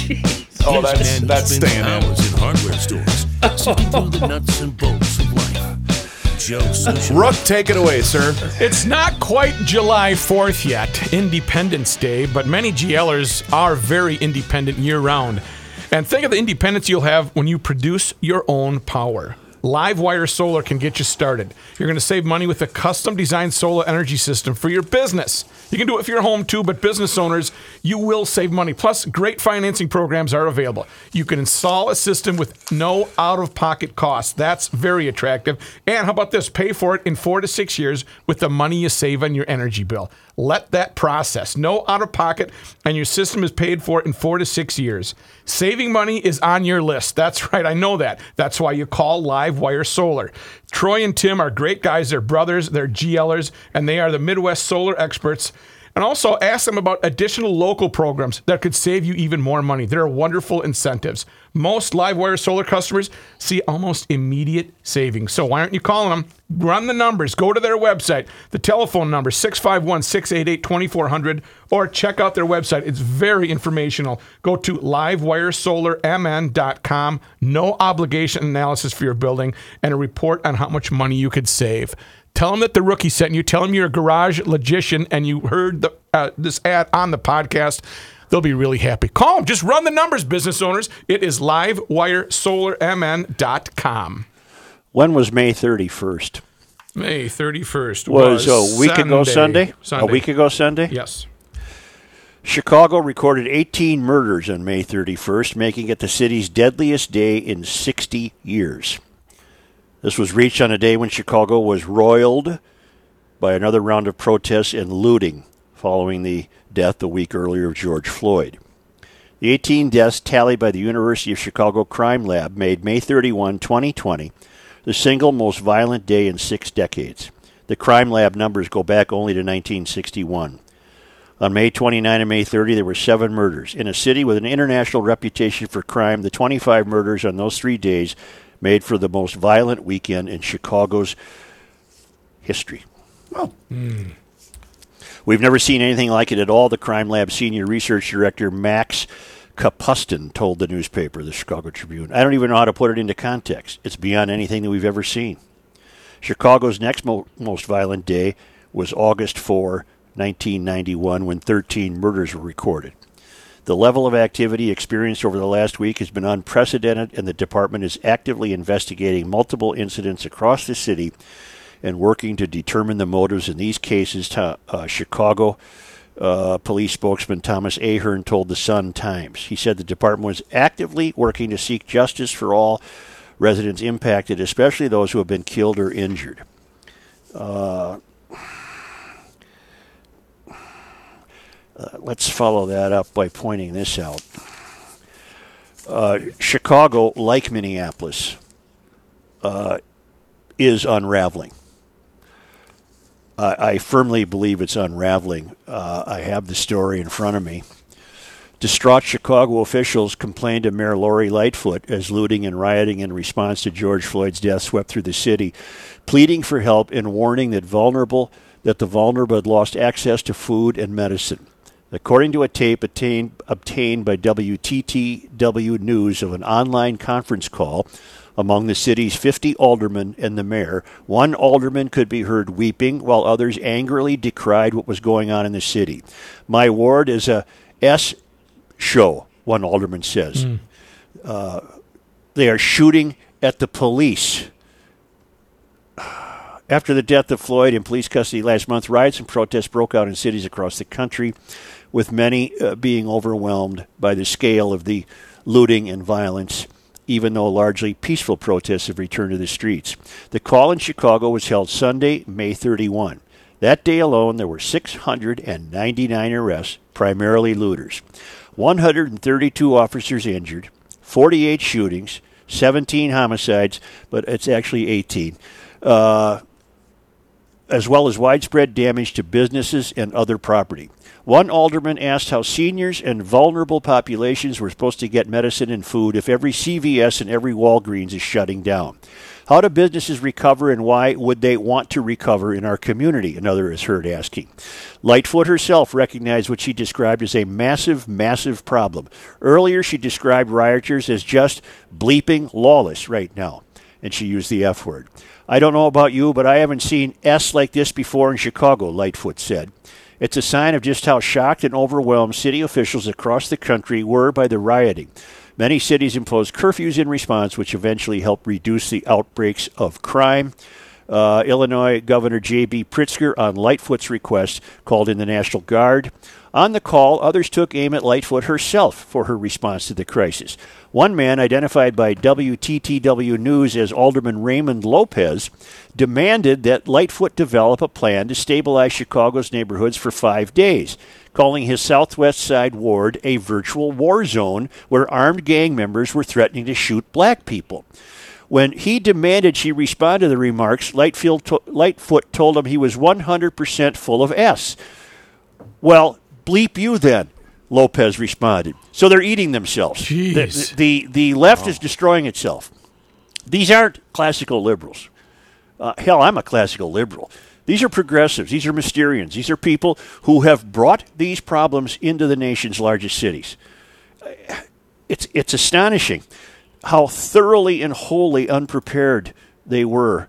Oh, that's that's staying in. hours in hardware stores, sifting through the nuts and bolts of life. Joe Social. Rook, take it away, sir. It's not quite July 4th yet, Independence Day, but many GLers are very independent year round. And think of the independence you'll have when you produce your own power. Livewire Solar can get you started. You're going to save money with a custom designed solar energy system for your business. You can do it for your home too, but business owners, you will save money. Plus, great financing programs are available. You can install a system with no out of pocket costs. That's very attractive. And how about this? Pay for it in four to six years with the money you save on your energy bill. Let that process. No out of pocket, and your system is paid for in four to six years. Saving money is on your list. That's right. I know that. That's why you call Livewire Solar. Troy and Tim are great guys. They're brothers, they're GLers, and they are the Midwest solar experts. And also ask them about additional local programs that could save you even more money. There are wonderful incentives. Most Livewire solar customers see almost immediate savings. So why aren't you calling them? Run the numbers. Go to their website. The telephone number 651 688 2400 or check out their website. It's very informational. Go to livewiresolarmn.com. No obligation analysis for your building and a report on how much money you could save. Tell them that the rookie sent you. Tell them you're a garage logician and you heard the, uh, this ad on the podcast. They'll be really happy. Call them. Just run the numbers, business owners. It is livewiresolarmn.com. When was May 31st? May 31st Was, was, a week ago Sunday? Sunday. A week ago Sunday? Yes. Chicago recorded 18 murders on May 31st, making it the city's deadliest day in 60 years. This was reached on a day when Chicago was roiled by another round of protests and looting following the death a week earlier of George Floyd. The 18 deaths tallied by the University of Chicago Crime Lab made May 31, 2020, the single most violent day in six decades. The Crime Lab numbers go back only to 1961. On May 29 and May 30, there were seven murders. In a city with an international reputation for crime, the 25 murders on those three days made for the most violent weekend in Chicago's history. Oh, We've never seen anything like it at all, the Crime Lab senior research director Max Kapustin told the newspaper, the Chicago Tribune. I don't even know how to put it into context. It's beyond anything that we've ever seen. Chicago's next mo- most violent day was August 4, 1991, when 13 murders were recorded. The level of activity experienced over the last week has been unprecedented, and the department is actively investigating multiple incidents across the city and working to determine the motives in these cases. Uh, Chicago uh, police spokesman Thomas Ahern told the Sun Times. He said the department was actively working to seek justice for all residents impacted, especially those who have been killed or injured. Uh, uh, let's follow that up by pointing this out. Uh, Chicago, like Minneapolis, uh, is unraveling. I firmly believe it's unraveling. Uh, I have the story in front of me. Distraught Chicago officials complained to Mayor Lori Lightfoot as looting and rioting in response to George Floyd's death swept through the city, pleading for help and warning that vulnerable that the vulnerable had lost access to food and medicine. According to a tape obtained, obtained by WTTW News of an online conference call among the city's 50 aldermen and the mayor, one alderman could be heard weeping while others angrily decried what was going on in the city. My ward is a S show, one alderman says. Uh, they are shooting at the police. After the death of Floyd in police custody last month, riots and protests broke out in cities across the country, with many uh, being overwhelmed by the scale of the looting and violence, even though largely peaceful protests have returned to the streets. The call in Chicago was held Sunday, May 31. That day alone, there were 699 arrests, primarily looters, 132 officers injured, 48 shootings, 17 homicides, but it's actually 18. Uh, as well as widespread damage to businesses and other property. One alderman asked how seniors and vulnerable populations were supposed to get medicine and food if every CVS and every Walgreens is shutting down. How do businesses recover and why would they want to recover in our community? Another is heard asking. Lightfoot herself recognized what she described as a massive, massive problem. Earlier, she described rioters as just bleeping lawless right now, and she used the F word. I don't know about you, but I haven't seen S like this before in Chicago, Lightfoot said. It's a sign of just how shocked and overwhelmed city officials across the country were by the rioting. Many cities imposed curfews in response, which eventually helped reduce the outbreaks of crime. Uh, Illinois Governor J.B. Pritzker, on Lightfoot's request, called in the National Guard. On the call, others took aim at Lightfoot herself for her response to the crisis. One man, identified by WTTW News as Alderman Raymond Lopez, demanded that Lightfoot develop a plan to stabilize Chicago's neighborhoods for five days, calling his Southwest Side ward a virtual war zone where armed gang members were threatening to shoot black people. When he demanded she respond to the remarks, Lightfield to- Lightfoot told him he was 100% full of S. Well, bleep you then, Lopez responded. So they're eating themselves. Jeez. The, the, the left is destroying itself. These aren't classical liberals. Uh, hell, I'm a classical liberal. These are progressives. These are Mysterians. These are people who have brought these problems into the nation's largest cities. It's, it's astonishing how thoroughly and wholly unprepared they were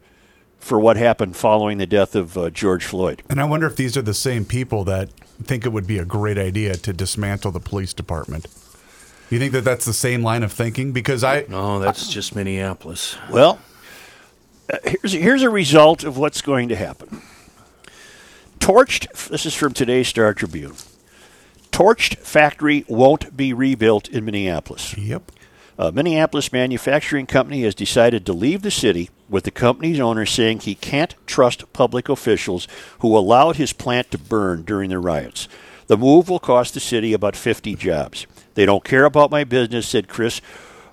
for what happened following the death of uh, George Floyd. And I wonder if these are the same people that think it would be a great idea to dismantle the police department. You think that that's the same line of thinking? Because I, No, that's just Minneapolis. Well, uh, here's, here's a result of what's going to happen. Torched, this is from today's Star Tribune. Torched factory won't be rebuilt in Minneapolis. yep. A Minneapolis manufacturing company has decided to leave the city, with the company's owner saying he can't trust public officials who allowed his plant to burn during the riots. The move will cost the city about 50 jobs. They don't care about my business, said Kris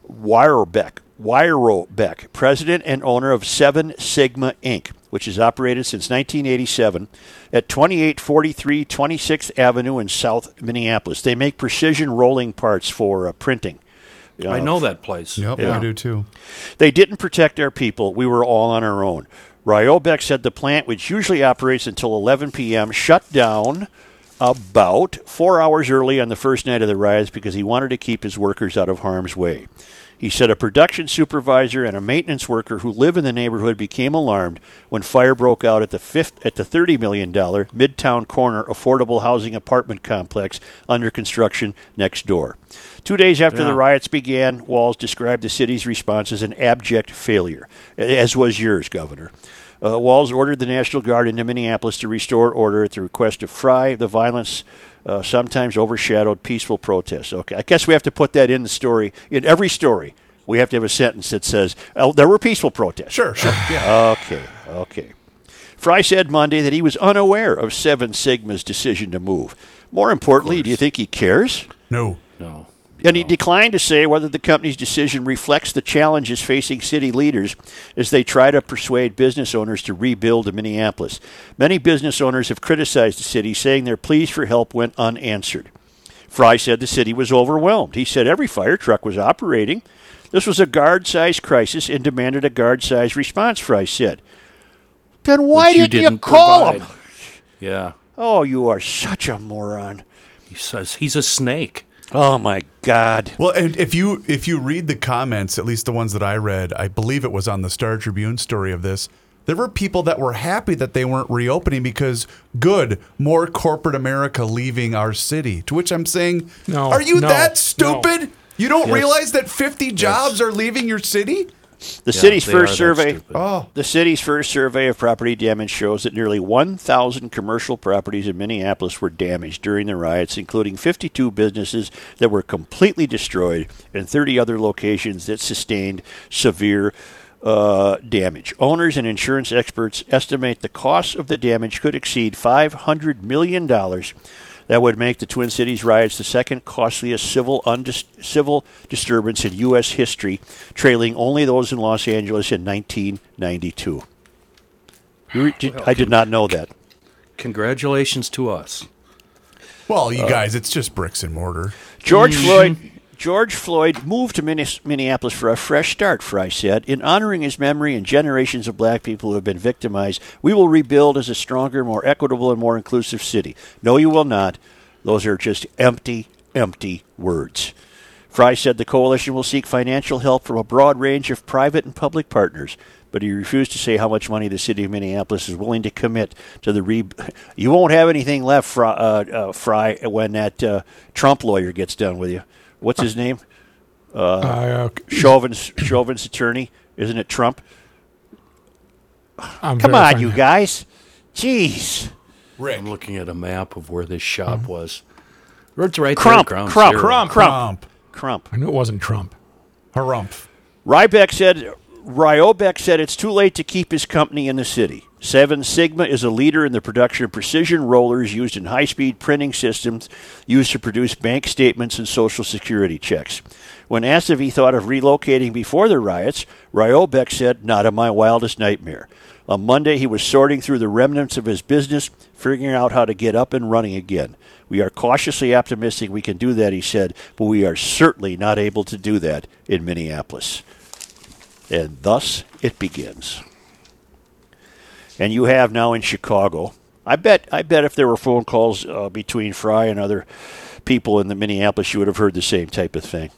Wyrobek, Wyrobek, president and owner of Seven Sigma Inc., which has operated since 1987 at 2843 26th Avenue in South Minneapolis. They make precision rolling parts for uh, printing. I know that place. Yep, Yeah. I do too. They didn't protect our people. We were all on our own. Wyrobek said the plant, which usually operates until 11 p.m., shut down about four hours early on the first night of the riots because he wanted to keep his workers out of harm's way. He said a production supervisor and a maintenance worker who live in the neighborhood became alarmed when fire broke out at the fifth, at the $30 million Midtown Corner affordable housing apartment complex under construction next door. Two days after the riots began, Walz described the city's response as an abject failure, as was yours, Governor. Uh, Walz ordered the National Guard into Minneapolis to restore order at the request of Frey. The violence uh, sometimes overshadowed peaceful protests. Okay, I guess we have to put that in the story. In every story, we have to have a sentence that says, oh, there were peaceful protests. Sure, sure. Yeah. Okay, okay. Frey said Monday that he was unaware of Seven Sigma's decision to move. More importantly, do you think he cares? no. No. And he declined to say whether the company's decision reflects the challenges facing city leaders as they try to persuade business owners to rebuild in Minneapolis. Many business owners have criticized the city, saying their pleas for help went unanswered. Frey said the city was overwhelmed. He said every fire truck was operating. This was a guard sized crisis and demanded a guard sized response, Frey said. Then why Which you didn't you call provide. him? Yeah. Oh, you are such a moron. He says he's a snake. Oh, my God. Well, and if you if you read the comments, at least the ones that I read, I believe it was on the Star Tribune story of this. There were people that were happy that they weren't reopening because good, more corporate America leaving our city. To which I'm saying, No, are you no, that stupid? You don't Yes. realize that 50 jobs are leaving your city? The Yeah, city's first survey. Oh, The city's first survey of property damage shows that nearly 1,000 commercial properties in Minneapolis were damaged during the riots, including 52 businesses that were completely destroyed and 30 other locations that sustained severe uh, damage. Owners and insurance experts estimate the cost of the damage could exceed $500 million. That would make the Twin Cities riots the second costliest civil undis- civil disturbance in U.S. history, trailing only those in Los Angeles in 1992. You re- I did not know that. Congratulations to us. well, you uh, guys, it's just bricks and mortar. George mm-hmm. Floyd. George Floyd moved to Minneapolis for a fresh start, Frey said. In honoring his memory and generations of black people who have been victimized, we will rebuild as a stronger, more equitable, and more inclusive city. No, you will not. Those are just empty, empty words. Frey said the coalition will seek financial help from a broad range of private and public partners, but he refused to say how much money the city of Minneapolis is willing to commit to the re. You won't have anything left, Frey, uh, uh, Frey when that uh, Trump lawyer gets done with you. What's his name? Uh, uh, uh, Chauvin's Chauvin's attorney, isn't it Trump? I'm Come on, you guys. Jeez. Rick. I'm looking at a map of where this shop mm-hmm. was. It's right Crump, there. ground crump, zero. crump, crump, crump. I knew it wasn't Trump. Harumph. Wyrobek said, Wyrobek said it's too late to keep his company in the city. Seven Sigma is a leader in the production of precision rollers used in high-speed printing systems used to produce bank statements and social security checks. When asked if he thought of relocating before the riots, Wyrobek said, "Not in my wildest nightmare." On Monday, he was sorting through the remnants of his business, figuring out how to get up and running again. We are cautiously optimistic we can do that, he said, but we are certainly not able to do that in Minneapolis. And thus it begins. And you have now in Chicago. I bet. I bet if there were phone calls uh, between Frey and other people in the Minneapolis, you would have heard the same type of thing.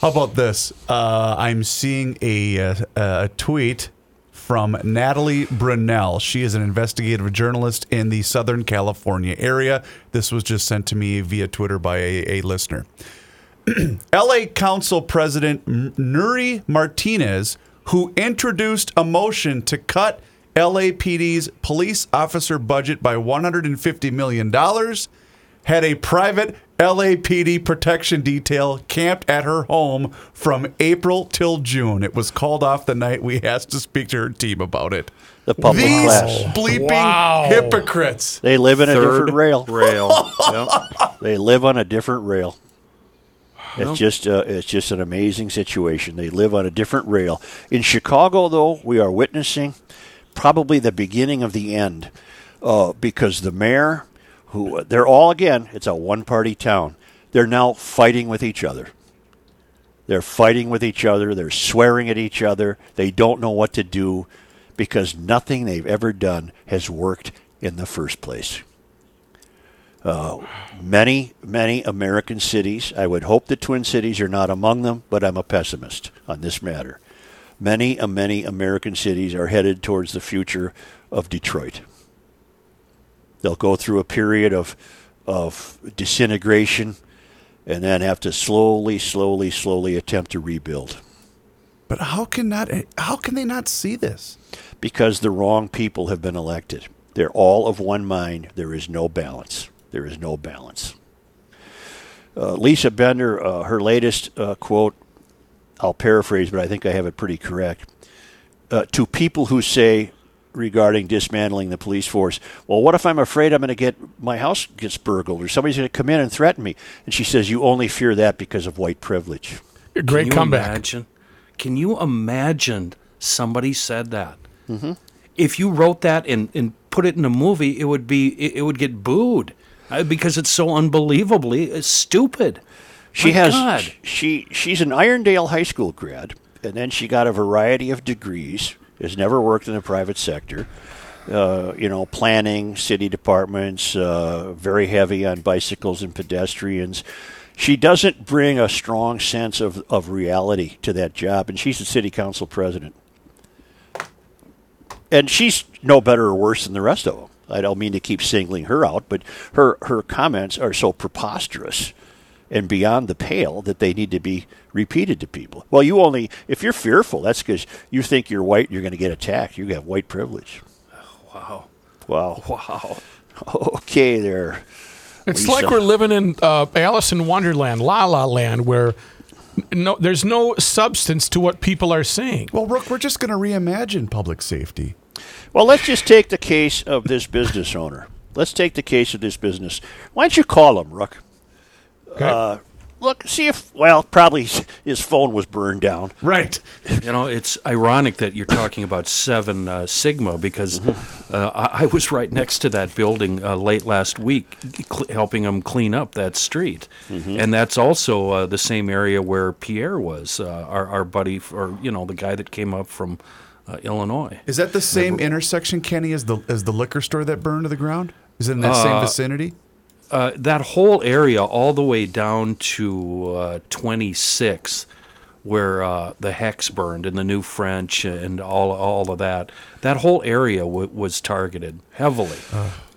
How about this? Uh, I'm seeing a, uh, a tweet from Natalie Brunell. She is an investigative journalist in the Southern California area. This was just sent to me via Twitter by a, a listener. LA Council President Nury Martinez, who introduced a motion to cut LAPD's police officer budget by $150 million, had a private LAPD protection detail camped at her home from April till June. It was called off the night we asked to speak to her team about it. The public These class. bleeping Wow. hypocrites. They live in a different rail. Rail. Yep. They live on a different rail. It's just uh, it's just an amazing situation. They live on a different rail. In Chicago, though, we are witnessing probably the beginning of the end, uh, because the mayor, who they're all again, it's a one-party town. They're now fighting with each other. They're fighting with each other. They're swearing at each other. They don't know what to do because nothing they've ever done has worked in the first place. Uh, many, many American cities, I would hope the Twin Cities are not among them, but I'm a pessimist on this matter. Many, uh, many American cities are headed towards the future of Detroit. They'll go through a period of, of disintegration and then have to slowly, slowly, slowly attempt to rebuild. But how can not how can they not see this? Because the wrong people have been elected. They're all of one mind. There is no balance. There is no balance. Uh, Lisa Bender, uh, her latest uh, quote, I'll paraphrase, but I think I have it pretty correct. Uh, to people who say regarding dismantling the police force, well, what if I'm afraid I'm going to get my house gets burgled or somebody's going to come in and threaten me? And she says, you only fear that because of white privilege. Great Can you comeback. Imagine, can you imagine somebody said that? Mm-hmm. If you wrote that and, and put it in a movie, it would be it, it would get booed because it's so unbelievably uh, stupid. She My has God. she she's an Irondale High School grad, and then she got a variety of degrees. Has never worked in the private sector. Uh, you know, planning, city departments, uh, very heavy on bicycles and pedestrians. She doesn't bring a strong sense of, of reality to that job, and she's the city council president. And she's no better or worse than the rest of them. I don't mean to keep singling her out, but her, her comments are so preposterous and beyond the pale that they need to be repeated to people. Well, you only, if you're fearful, that's because you think you're white, you're going to get attacked. You have white privilege. Wow. Wow. Wow. Okay, there. It's Lisa. like we're living in uh, Alice in Wonderland, La La Land, where no, there's no substance to what people are saying. Well, Rook, we're just going to reimagine public safety. Well, let's just take the case of this business owner. Let's take the case of this business. Why don't you call him, Rook? Okay? Uh, look, see if, well, probably his phone was burned down. Right. You know, it's ironic that you're talking about Seven uh, Sigma because uh, I, I was right next to that building uh, late last week, cl- helping them clean up that street, and that's also uh, the same area where Pierre was, uh, our, our buddy, or you know, the guy that came up from uh, Illinois. Is that the same intersection, Kenny, as the as the liquor store that burned to the ground? Is it in that same vicinity? Uh, that whole area, all the way down to uh, 26, where uh, the hex burned and the New French and all all of that, that whole area w- was targeted heavily.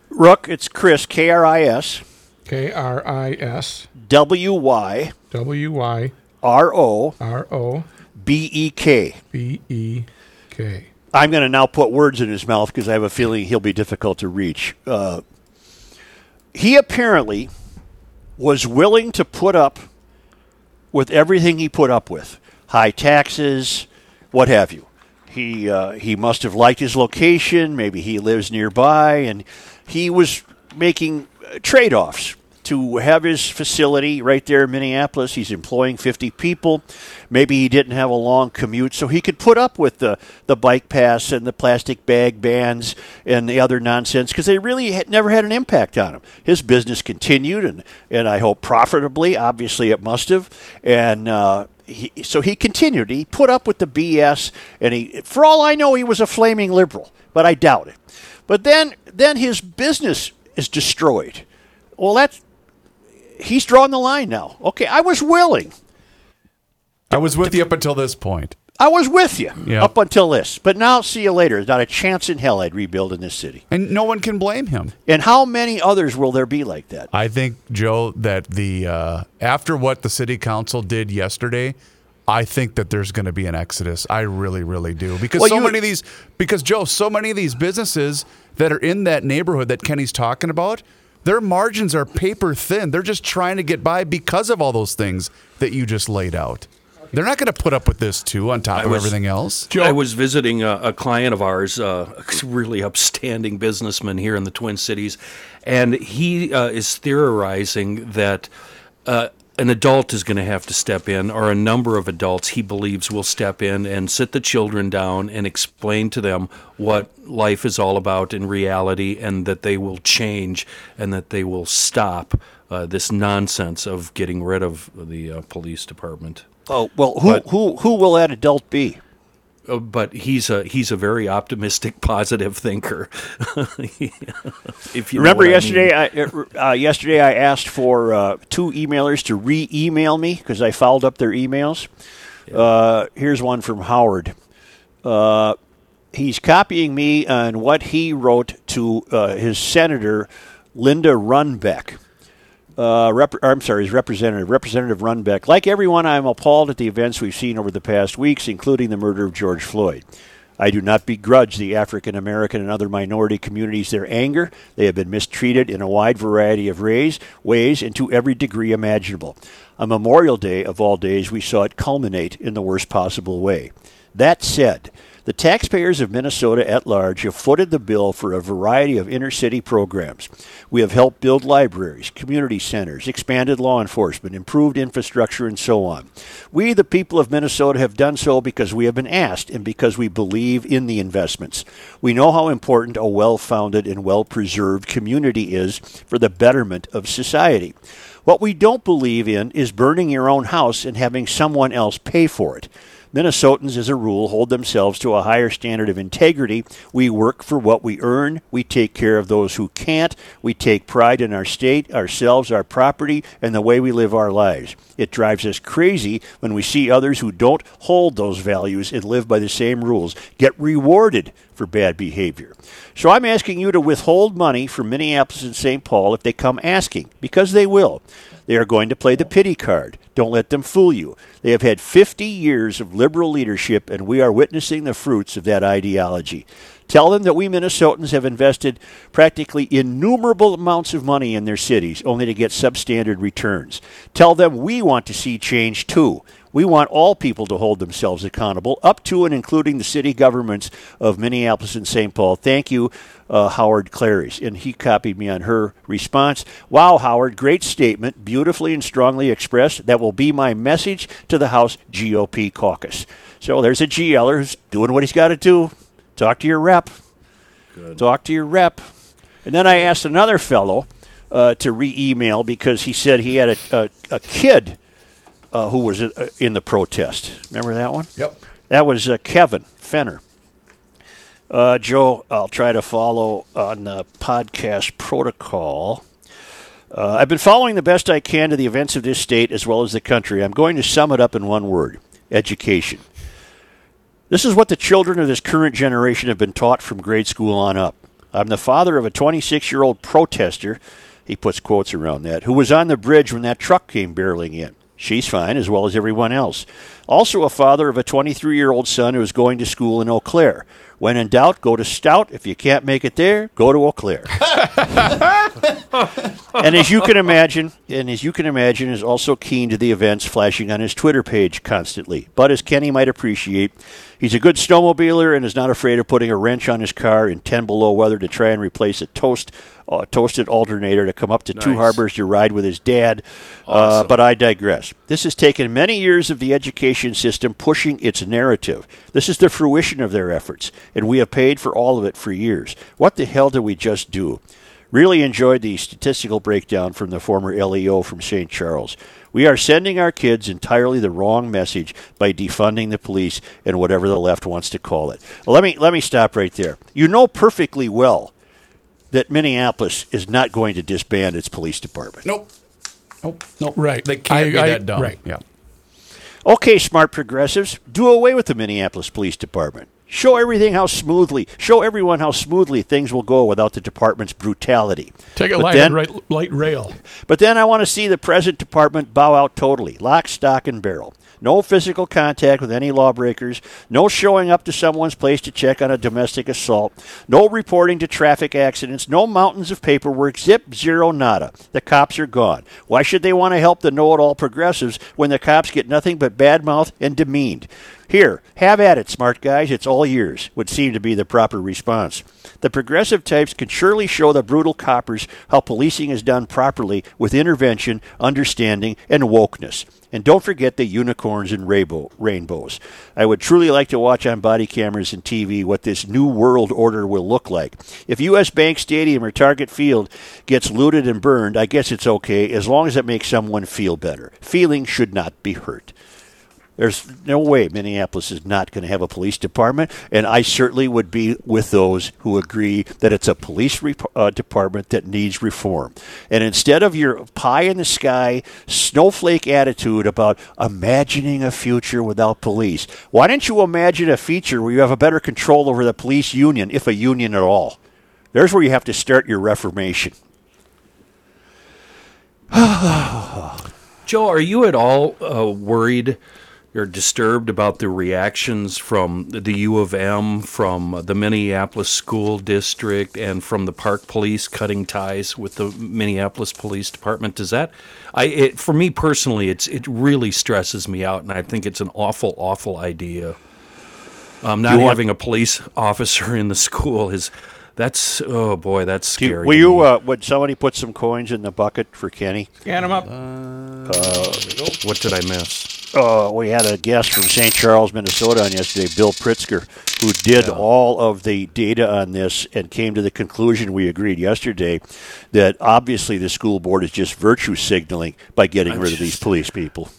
Rook, it's Chris, K R I S K R I S W Y W Y R O R O B E K. B E K. I'm going to now put words in his mouth because I have a feeling he'll be difficult to reach. Uh, he apparently was willing to put up with everything he put up with high taxes, what have you. He, uh, he must have liked his location. Maybe he lives nearby, and he was making trade offs to have his facility right there in Minneapolis. He's employing 50 people. Maybe he didn't have a long commute, so he could put up with the, the bike pass and the plastic bag bans and the other nonsense because they really had never had an impact on him. His business continued, and, and I hope profitably. Obviously, it must have. And uh, he, so he continued. He put up with the BS, and he, for all I know, he was a flaming liberal, but I doubt it. But then, then his business is destroyed. Well, that's he's drawing the line now. Okay, I was willing. I was with you up until this point. I was with you Yeah. up until this. But now, see you later. There's not a chance in hell I'd rebuild in this city. And no one can blame him. And how many others will there be like that? I think, Joe, that the uh, after what the city council did yesterday, I think that there's going to be an exodus. I really, really do because Well, so you- many of these, because Joe, so many of these businesses that are in that neighborhood that Kenny's talking about, their margins are paper thin. They're just trying to get by because of all those things that you just laid out. They're not going to put up with this too, on top of was- everything else. I was visiting a, a client of ours, uh, a really upstanding businessman here in the Twin Cities, and he uh, is theorizing that uh, an adult is going to have to step in, or a number of adults he believes will step in and sit the children down and explain to them what life is all about in reality, and that they will change and that they will stop uh, this nonsense of getting rid of the uh, police department. Oh well, who But- who who will that adult be? Uh, but he's a he's a very optimistic, positive thinker. if you Remember I yesterday? mean. I, uh, yesterday I asked for uh, two emailers to re-email me because I fouled up their emails. Uh, here's one from Howard. Uh, he's copying me on what he wrote to uh, his senator, Linda Runbeck. Uh, rep- I'm sorry, his representative, Representative Runbeck. Like everyone, I'm appalled at the events we've seen over the past weeks, including the murder of George Floyd. I do not begrudge the African American and other minority communities their anger. They have been mistreated in a wide variety of ways, ways and to every degree imaginable. On Memorial Day, of all days, we saw it culminate in the worst possible way. That said, the taxpayers of Minnesota at large have footed the bill for a variety of inner city programs. We have helped build libraries, community centers, expanded law enforcement, improved infrastructure, and so on. We, the people of Minnesota, have done so because we have been asked and because we believe in the investments. We know how important a well founded and well preserved community is for the betterment of society. What we don't believe in is burning your own house and having someone else pay for it. Minnesotans, as a rule, hold themselves to a higher standard of integrity. We work for what we earn. We take care of those who can't. We take pride in our state, ourselves, our property, and the way we live our lives. It drives us crazy when we see others who don't hold those values and live by the same rules get rewarded for bad behavior. So I'm asking you to withhold money from Minneapolis and St. Paul if they come asking, because they will. They are going to play the pity card. Don't let them fool you. They have had 50 years of liberal leadership, and we are witnessing the fruits of that ideology. Tell them that we Minnesotans have invested practically innumerable amounts of money in their cities only to get substandard returns. Tell them we want to see change too. We want all people to hold themselves accountable, up to and including the city governments of Minneapolis and St. Paul. Thank you, uh, Howard Clary's. And he copied me on her response. Wow, Howard, great statement, beautifully and strongly expressed. That will be my message to the House GOP caucus. So there's a GLer who's doing what he's got to do. Talk to your rep. Talk to your rep. And then I asked another fellow uh, to re-email because he said he had a, a, a kid uh, who was uh, in the protest. Remember that one? Yep. That was uh, Kevin Fenner. Uh, Joe, I'll try to follow on the podcast protocol. Uh, I've been following the best I can to the events of this state as well as the country. I'm going to sum it up in one word education. This is what the children of this current generation have been taught from grade school on up. I'm the father of a 26 year old protester, he puts quotes around that, who was on the bridge when that truck came barreling in. She's fine, as well as everyone else. Also, a father of a 23 year old son who is going to school in Eau Claire. When in doubt, go to Stout. If you can't make it there, go to Eau Claire. and as you can imagine, and as you can imagine, is also keen to the events flashing on his Twitter page constantly. But as Kenny might appreciate, he's a good snowmobiler and is not afraid of putting a wrench on his car in 10 below weather to try and replace a toast, uh, toasted alternator to come up to Two Harbors to ride with his dad. Uh, but I digress. This has taken many years of the education system pushing its narrative. This is the fruition of their efforts, and we have paid for all of it for years. What the hell did we just do? Really enjoyed the statistical breakdown from the former LEO from St. Charles. We are sending our kids entirely the wrong message by defunding the police and whatever the left wants to call it. Let me let me stop right there. You know perfectly well that Minneapolis is not going to disband its police department. Nope. Nope. Nope. Right. They can't I- be I- that dumb. right. Yeah. Okay, smart progressives, do away with the Minneapolis Police Department. Show everything how smoothly, show everyone how smoothly things will go without the department's brutality. Take a But light, then- right, light rail. But then I want to see the present department bow out totally, lock, stock, and barrel. No physical contact with any lawbreakers. No showing up to someone's place to check on a domestic assault. No reporting to traffic accidents. No mountains of paperwork. Zip, zero, nada. The cops are gone. Why should they want to help the know it all progressives when the cops get nothing but bad mouth and demeaned? Here, have at it, smart guys. It's all yours, would seem to be the proper response. The progressive types can surely show the brutal coppers how policing is done properly with intervention, understanding, and wokeness. And don't forget the unicorns and rainbow, rainbows. I would truly like to watch on body cameras and TV what this new world order will look like. If U.S. Bank Stadium or Target Field gets looted and burned, I guess it's okay as long as it makes someone feel better. Feeling should not be hurt. There's no way Minneapolis is not going to have a police department, and I certainly would be with those who agree that it's a police rep- uh, department that needs reform. And instead of your pie in the sky, snowflake attitude about imagining a future without police, why don't you imagine a future where you have a better control over the police union, if a union at all? There's where you have to start your reformation. Joe, are you at all uh, worried or disturbed about the reactions from the U of M, from the Minneapolis School District, and from the Park Police cutting ties with the Minneapolis Police Department? Does that, I, it, for me personally, it's it really stresses me out, and I think it's an awful, awful idea. Um, not having a police officer in the school is. That's oh boy, that's Do you- scary. will you? Uh, would somebody put some coins in the bucket for Kenny? Scan them up. what did I miss? uh, we had a guest from St. Charles, Minnesota on yesterday, Bill Pritzker, who did all of the data on this and came to the conclusion we agreed yesterday that obviously the school board is just virtue signaling by getting rid of these police people.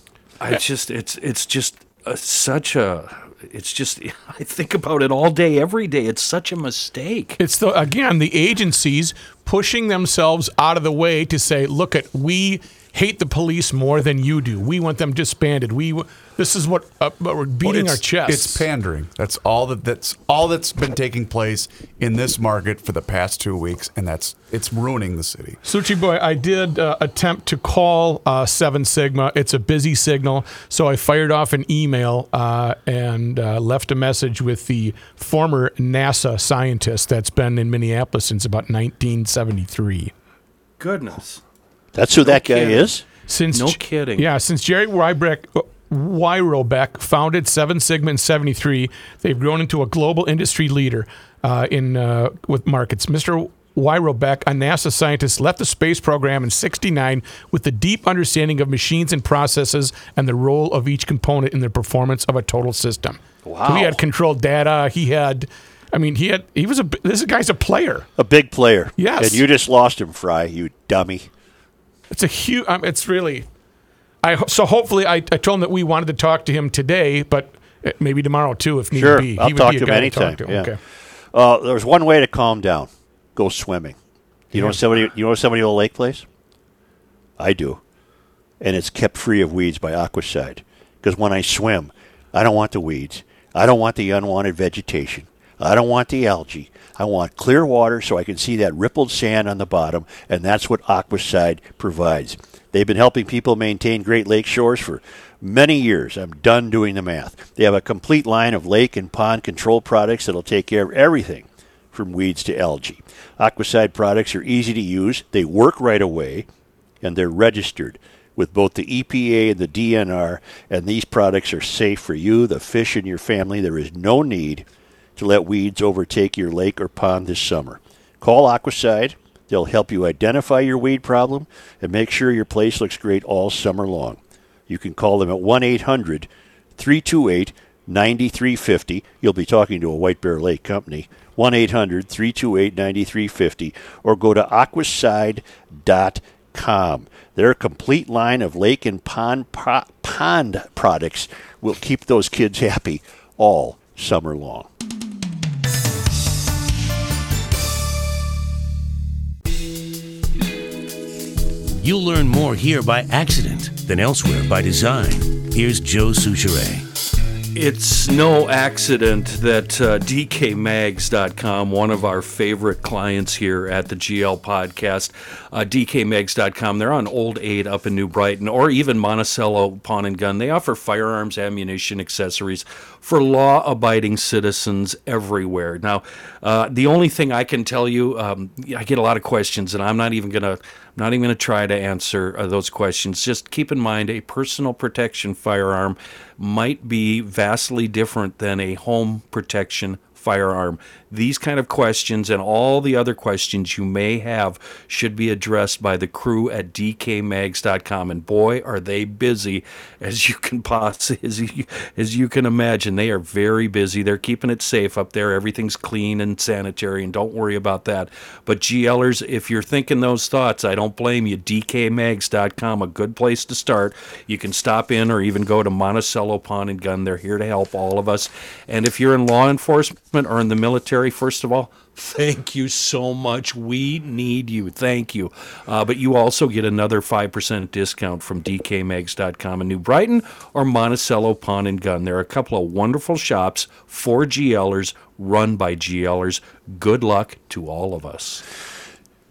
I just it's it's just uh, such a it's just I think about it all day every day. It's such a mistake. It's the again the agencies pushing themselves out of the way to say, look at we hate the police more than you do. We want them disbanded. We this is what, uh, we're beating it's, our chests. It's pandering. That's all that. That's all that's been taking place in this market for the past two weeks, and that's it's ruining the city. Suchi boy, I did uh, attempt to call uh, Seven Sigma. It's a busy signal, so I fired off an email uh, and uh, left a message with the former NASA scientist that's been in Minneapolis since about 1973. Goodness. That's who that guy kidding. is? Since No kidding. Yeah, since Jerry Wybeck, Wyrobek founded Seven Sigma in '73, they've grown into a global industry leader uh, in uh, with markets. Mr. Wyrobek, a NASA scientist, left the space program in '69 with the deep understanding of machines and processes and the role of each component in the performance of a total system. Wow. So he had controlled data. He had, I mean, he had. He was a. This guy's a player. A big player. Yes. And you just lost him, Frey, you dummy. It's a huge. Um, it's really. I so hopefully I, I told him that we wanted to talk to him today, but uh, maybe tomorrow too if need Sure, be. I'll would talk be a to him anytime. talk to. yeah. Okay. Uh, there's one way to calm down: go swimming. You know somebody. You know somebody a lake place. I do, and it's kept free of weeds by Aquacide. Because when I swim, I don't want the weeds. I don't want the unwanted vegetation. I don't want the algae. I want clear water so I can see that rippled sand on the bottom, and that's what Aquacide provides. They've been helping people maintain Great Lake shores for many years. I'm done doing the math. They have a complete line of lake and pond control products that'll take care of everything from weeds to algae. Aquacide products are easy to use, they work right away, and they're registered with both the EPA and the DNR, and these products are safe for you, the fish, and your family. There is no need to let weeds overtake your lake or pond this summer. Call Aquacide. They'll help you identify your weed problem and make sure your place looks great all summer long. You can call them at 1 800 328 9350. You'll be talking to a White Bear Lake company. 1 800 328 9350 or go to aquacide.com. Their complete line of lake and pond, po- pond products will keep those kids happy all summer long. You'll learn more here by accident than elsewhere by design. Here's Joe Soucheray. It's no accident that uh, DKMags.com, one of our favorite clients here at the GL podcast, uh, DKMags.com, they're on Old 8 up in New Brighton or even Monticello Pawn and Gun. They offer firearms, ammunition, accessories for law abiding citizens everywhere. Now, uh, the only thing I can tell you, um, I get a lot of questions, and I'm not even going to not even going to try to answer uh, those questions. Just keep in mind a personal protection firearm might be vastly different than a home protection firearm. These kind of questions and all the other questions you may have should be addressed by the crew at dkmags.com. And boy, are they busy as you can possibly as you, as you can imagine. They are very busy. They're keeping it safe up there. Everything's clean and sanitary, and don't worry about that. But GLers, if you're thinking those thoughts, I don't blame you. dkmags.com, a good place to start. You can stop in or even go to Monticello Pawn and Gun. They're here to help all of us. And if you're in law enforcement or in the military, first of all, thank you so much. We need you. Thank you. Uh, but you also get another 5% discount from dkmags.com in New Brighton or Monticello Pawn and Gun. There are a couple of wonderful shops for GLers, run by GLers. Good luck to all of us.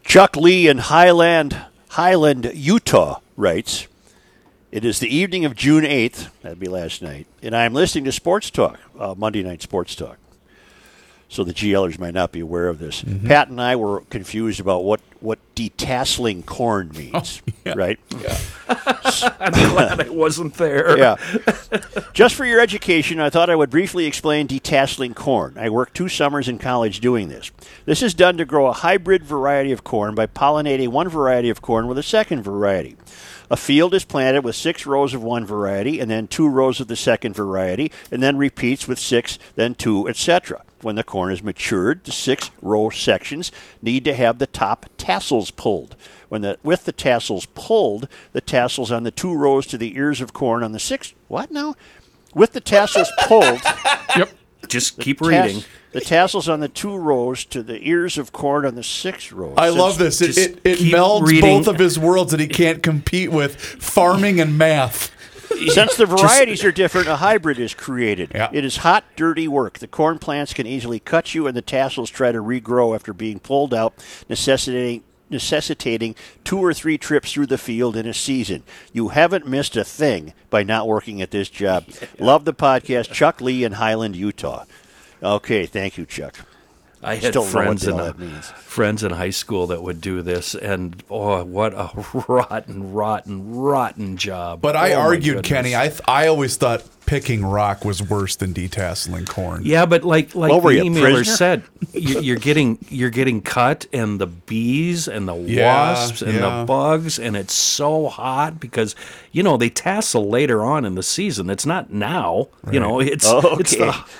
Chuck Lee in Highland, Highland, Utah writes, It is the evening of June 8th, that'd be last night, and I am listening to Sports Talk, uh, Monday Night Sports Talk. So the GLers might not be aware of this. Mm-hmm. Pat and I were confused about what, what detasseling corn oh, means, right? I'm glad I wasn't there. yeah. Just for your education, I thought I would briefly explain detasseling corn. I worked two summers in college doing this. This is done to grow a hybrid variety of corn by pollinating one variety of corn with a second variety. A field is planted with six rows of one variety and then two rows of the second variety, and then repeats with six, then two, etc. When the corn is matured, the six row sections need to have the top tassels pulled. When the with the tassels pulled, the tassels on the two rows to the ears of corn on the six what now? With the tassels pulled, Yep. Just keep tas- reading. the tassels on the two rows to the ears of corn on the six rows. I Since- love this. It, just it, it melds reading. both of his worlds that he can't compete with farming and math. Since the varieties are different, a hybrid is created. Yeah. It is hot, dirty work. The corn plants can easily cut you, and the tassels try to regrow after being pulled out, necessitating necessitating two or three trips through the field in a season. You haven't missed a thing by not working at this job. Love the podcast, Chuck Lee in Highland, Utah. Okay, thank you, Chuck. I had Still don't know what friends in hell that means. friends in high school that would do this, and oh, what a rotten, rotten, rotten job! But oh I Oh, my argued. Kenny. I th- I always thought picking rock was worse than detasseling corn. yeah, but like like What were the you, a emailer prisoner? said, you, you're getting you're getting cut, and the bees and the Yeah, wasps and yeah. the bugs, and it's so hot because you know they tassel later on in the season. It's not now. You know, it's Oh, it's okay. the.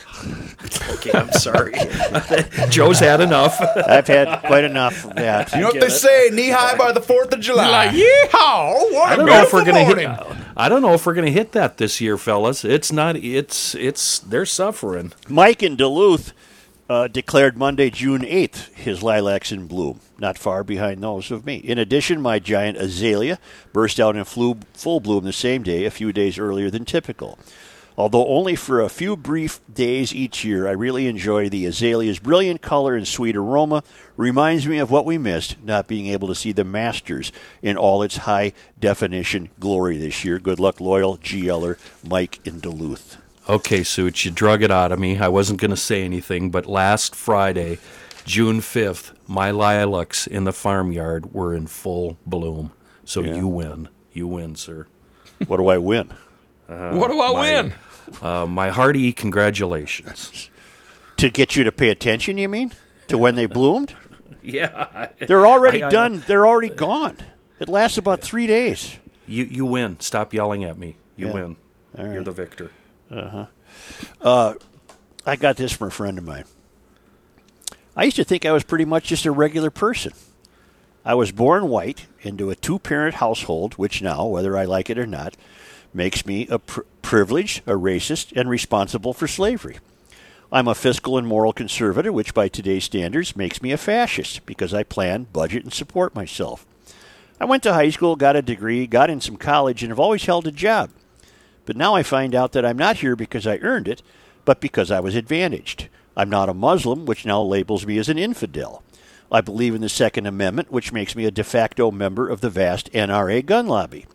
Okay, I'm sorry. Joe's had enough. I've had quite enough of that. You know what they say? Knee high by the Fourth of July. Like, yeehaw! What I a don't know if we're gonna morning. hit. I don't know if we're gonna hit that this year, fellas. It's not. It's it's. They're suffering. Mike in Duluth uh, declared Monday, June 8th, his lilacs in bloom, not far behind those of me. In addition, my giant azalea burst out in full bloom the same day, a few days earlier than typical. Although only for a few brief days each year, I really enjoy the azalea's brilliant color and sweet aroma. Reminds me of what we missed, not being able to see the Masters in all its high definition glory this year. Good luck, loyal GLer Mike in Duluth. Okay, Suits, you drug it out of me. I wasn't gonna say anything, but last Friday, June fifth, my lilacs in the farmyard were in full bloom. So you win. You win, sir. What do I win? What do I win? Uh, my hearty congratulations. To get you to pay attention, you mean? To when they bloomed? Yeah. They're already I- I- done. They're already gone. It lasts about three days. You you win. Stop yelling at me. You Yeah. win. You're the victor. Uh-huh. Uh I got this from a friend of mine. I used to think I was pretty much just a regular person. I was born white into a two parent household, which now, whether I like it or not, makes me a pr- privileged, a racist, and responsible for slavery. I'm a fiscal and moral conservative, which by today's standards makes me a fascist because I plan, budget, and support myself. I went to high school, got a degree, got in some college, and have always held a job. But now I find out that I'm not here because I earned it, but because I was advantaged. I'm not a Muslim, which now labels me as an infidel. I believe in the Second Amendment, which makes me a de facto member of the vast NRA gun lobby.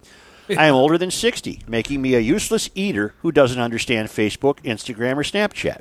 I am older than 60, making me a useless eater who doesn't understand Facebook, Instagram, or Snapchat.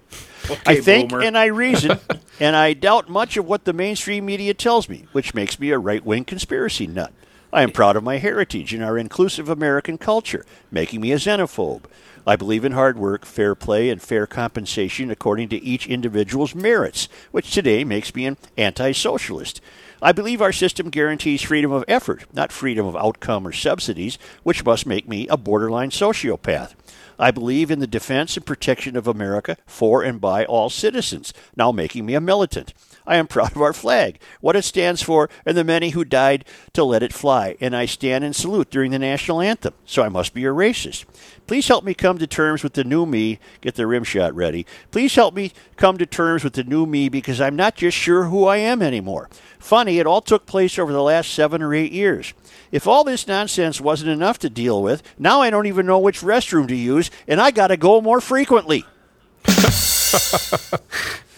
I think boomer. and I reason, and I doubt much of what the mainstream media tells me, which makes me a right wing conspiracy nut. I am proud of my heritage and our inclusive American culture, making me a xenophobe. I believe in hard work, fair play, and fair compensation according to each individual's merits, which today makes me an anti socialist. I believe our system guarantees freedom of effort, not freedom of outcome or subsidies, which must make me a borderline sociopath. I believe in the defense and protection of America for and by all citizens, now making me a militant. I am proud of our flag, what it stands for, and the many who died to let it fly, and I stand and salute during the national anthem, so I must be a racist. Please help me come to terms with the new me. Get the rim shot ready. Please help me come to terms with the new me because I'm not just sure who I am anymore. Funny, it all took place over the last seven or eight years. If all this nonsense wasn't enough to deal with, now I don't even know which restroom to use, and I gotta go more frequently.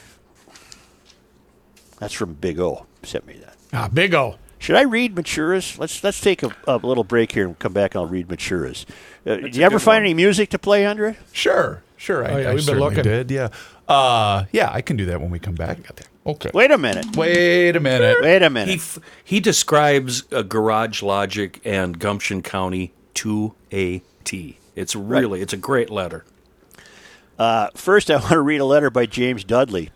That's from Big O. Sent me that. Ah, big O. Should I read Matura's? Let's let's take a, a little break here and come back. and I'll read Matura's. Uh, did you ever find any music to play under it? Sure, sure. I, Oh, yeah, I we've been certainly looking. Did yeah, uh, yeah. I can do that when we come back. Okay. Wait a minute. Wait a minute. Wait a He minute. f- he describes uh, Garage Logic and Gumption County to a T. It's really it's a great letter. Uh, first, I want to read a letter by James Dudley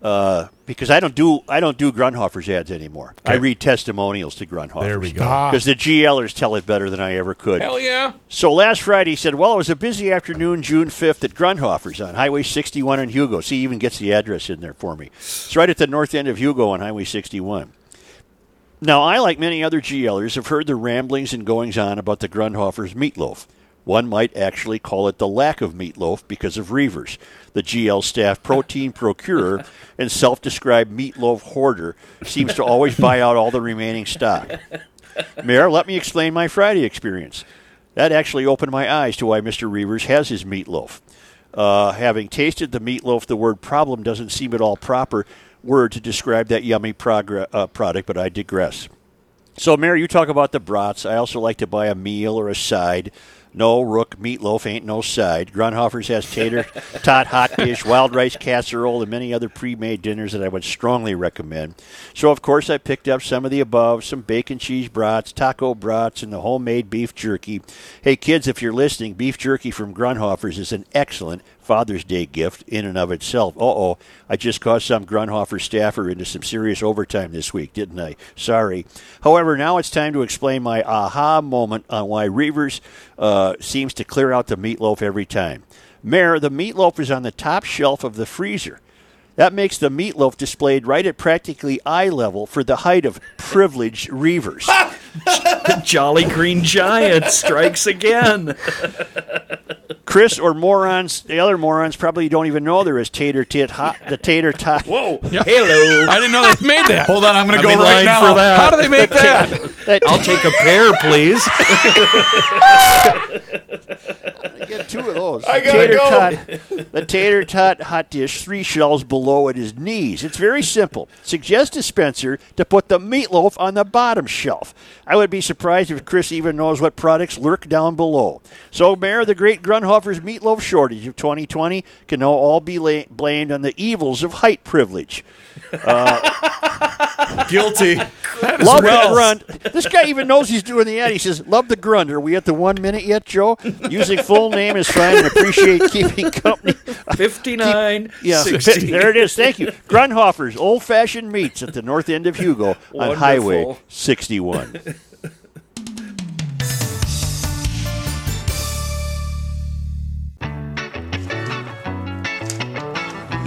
uh, because I don't do I don't do Grunhofer's ads anymore. I read testimonials to Grunhofer. There we go. Ah. Because the GLers tell it better than I ever could. Hell yeah. So last Friday, he said, Well, it was a busy afternoon, June 5th, at Grunhofer's on Highway 61 in Hugo. See, he even gets the address in there for me. It's right at the north end of Hugo on Highway 61. Now, I, like many other GLers, have heard the ramblings and goings on about the Grunhofer's meatloaf. One might actually call it the lack of meatloaf because of Reuvers, the GL staff protein procurer and self described meatloaf hoarder, seems to always buy out all the remaining stock. Mayor, let me explain my Friday experience. That actually opened my eyes to why Mr. Reuvers has his meatloaf. Uh, having tasted the meatloaf, the word problem doesn't seem at all proper word to describe that yummy progr- uh, product, but I digress. So, Mayor, you talk about the brats. I also like to buy a meal or a side. No, Rook, meatloaf ain't no side. Grunhofer's has tater, tot, hot dish, wild rice casserole, and many other pre-made dinners that I would strongly recommend. So, of course, I picked up some of the above, some bacon cheese brats, taco brats, and the homemade beef jerky. Hey, kids, if you're listening, beef jerky from Grunhofer's is an excellent Father's Day gift in and of itself. Uh oh, I just caused some Grunhofer staffer into some serious overtime this week, didn't I? Sorry. However, now it's time to explain my aha moment on why Reuvers uh, seems to clear out the meatloaf every time. Mayor, the meatloaf is on the top shelf of the freezer. That makes the meatloaf displayed right at practically eye level for the height of privileged Reuvers. Jolly Green Giant strikes again. Chris or morons, the other morons probably don't even know there is tater tit hot, the tater tot. Whoa. Hello. I didn't know they made that. Hold on, I'm going to I'm go right now. for that. How do they make that? That I'll take a pair, please. I get two of those. I gotta tater go. tot, the tater tot hot dish, three shelves below at his knees. It's very simple. Suggest to Spencer to put the meatloaf on the bottom shelf. I would be surprised if Chris even knows what products lurk down below. So, Mayor, the great Grunhofer's meatloaf shortage of 2020 can now all be la- blamed on the evils of height privilege. Uh, Guilty. Love the grunt. This guy even knows he's doing the ad. He says, "Love the grunt." Are we at the one minute yet, Joe? Using full name is fine and appreciate keeping company. 59. Yeah, 60. there it is. Thank you. Grunhofer's Old Fashioned Meats at the north end of Hugo on Highway 61.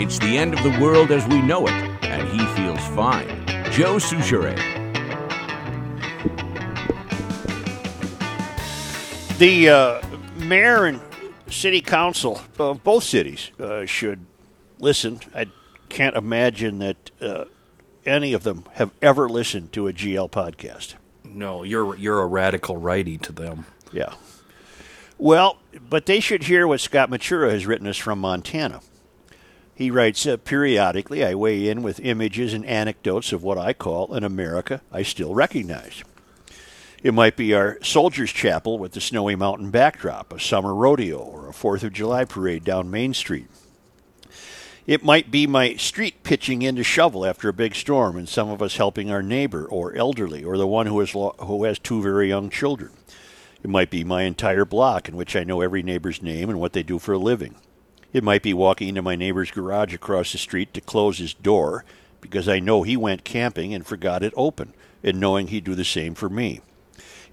It's the end of the world as we know it, and he feels fine. Joe Soucheray. The uh, mayor and city council of both cities uh, should listen. I can't imagine that uh, any of them have ever listened to a GL podcast. No, you're you're a radical righty to them. Yeah. Well, but they should hear what Scott Matura has written us from Montana. He writes uh, periodically, I weigh in with images and anecdotes of what I call an America I still recognize. It might be our Soldiers Chapel with the snowy mountain backdrop, a summer rodeo, or a Fourth of July parade down Main Street. It might be my street pitching in to shovel after a big storm, and some of us helping our neighbor or elderly or the one who has, lo- who has two very young children. It might be my entire block in which I know every neighbor's name and what they do for a living. It might be walking into my neighbor's garage across the street to close his door because I know he went camping and forgot it open, and knowing he'd do the same for me.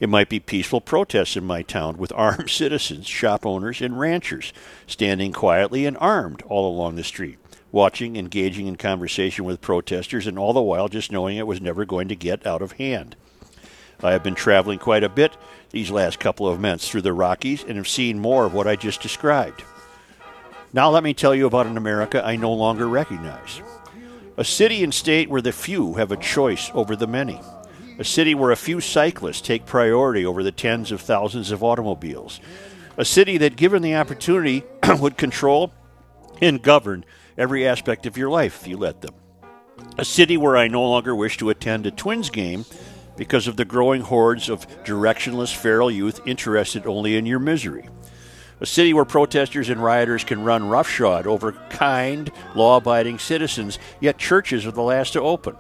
It might be peaceful protests in my town with armed citizens, shop owners, and ranchers standing quietly and armed all along the street, watching, engaging in conversation with protesters, and all the while just knowing it was never going to get out of hand. I have been traveling quite a bit these last couple of months through the Rockies and have seen more of what I just described. Now, let me tell you about an America I no longer recognize. A city and state where the few have a choice over the many. A city where a few cyclists take priority over the tens of thousands of automobiles. A city that, given the opportunity, would control and govern every aspect of your life if you let them. A city where I no longer wish to attend a Twins game because of the growing hordes of directionless feral youth interested only in your misery. A city where protesters and rioters can run roughshod over kind, law abiding citizens, yet churches are the last to open.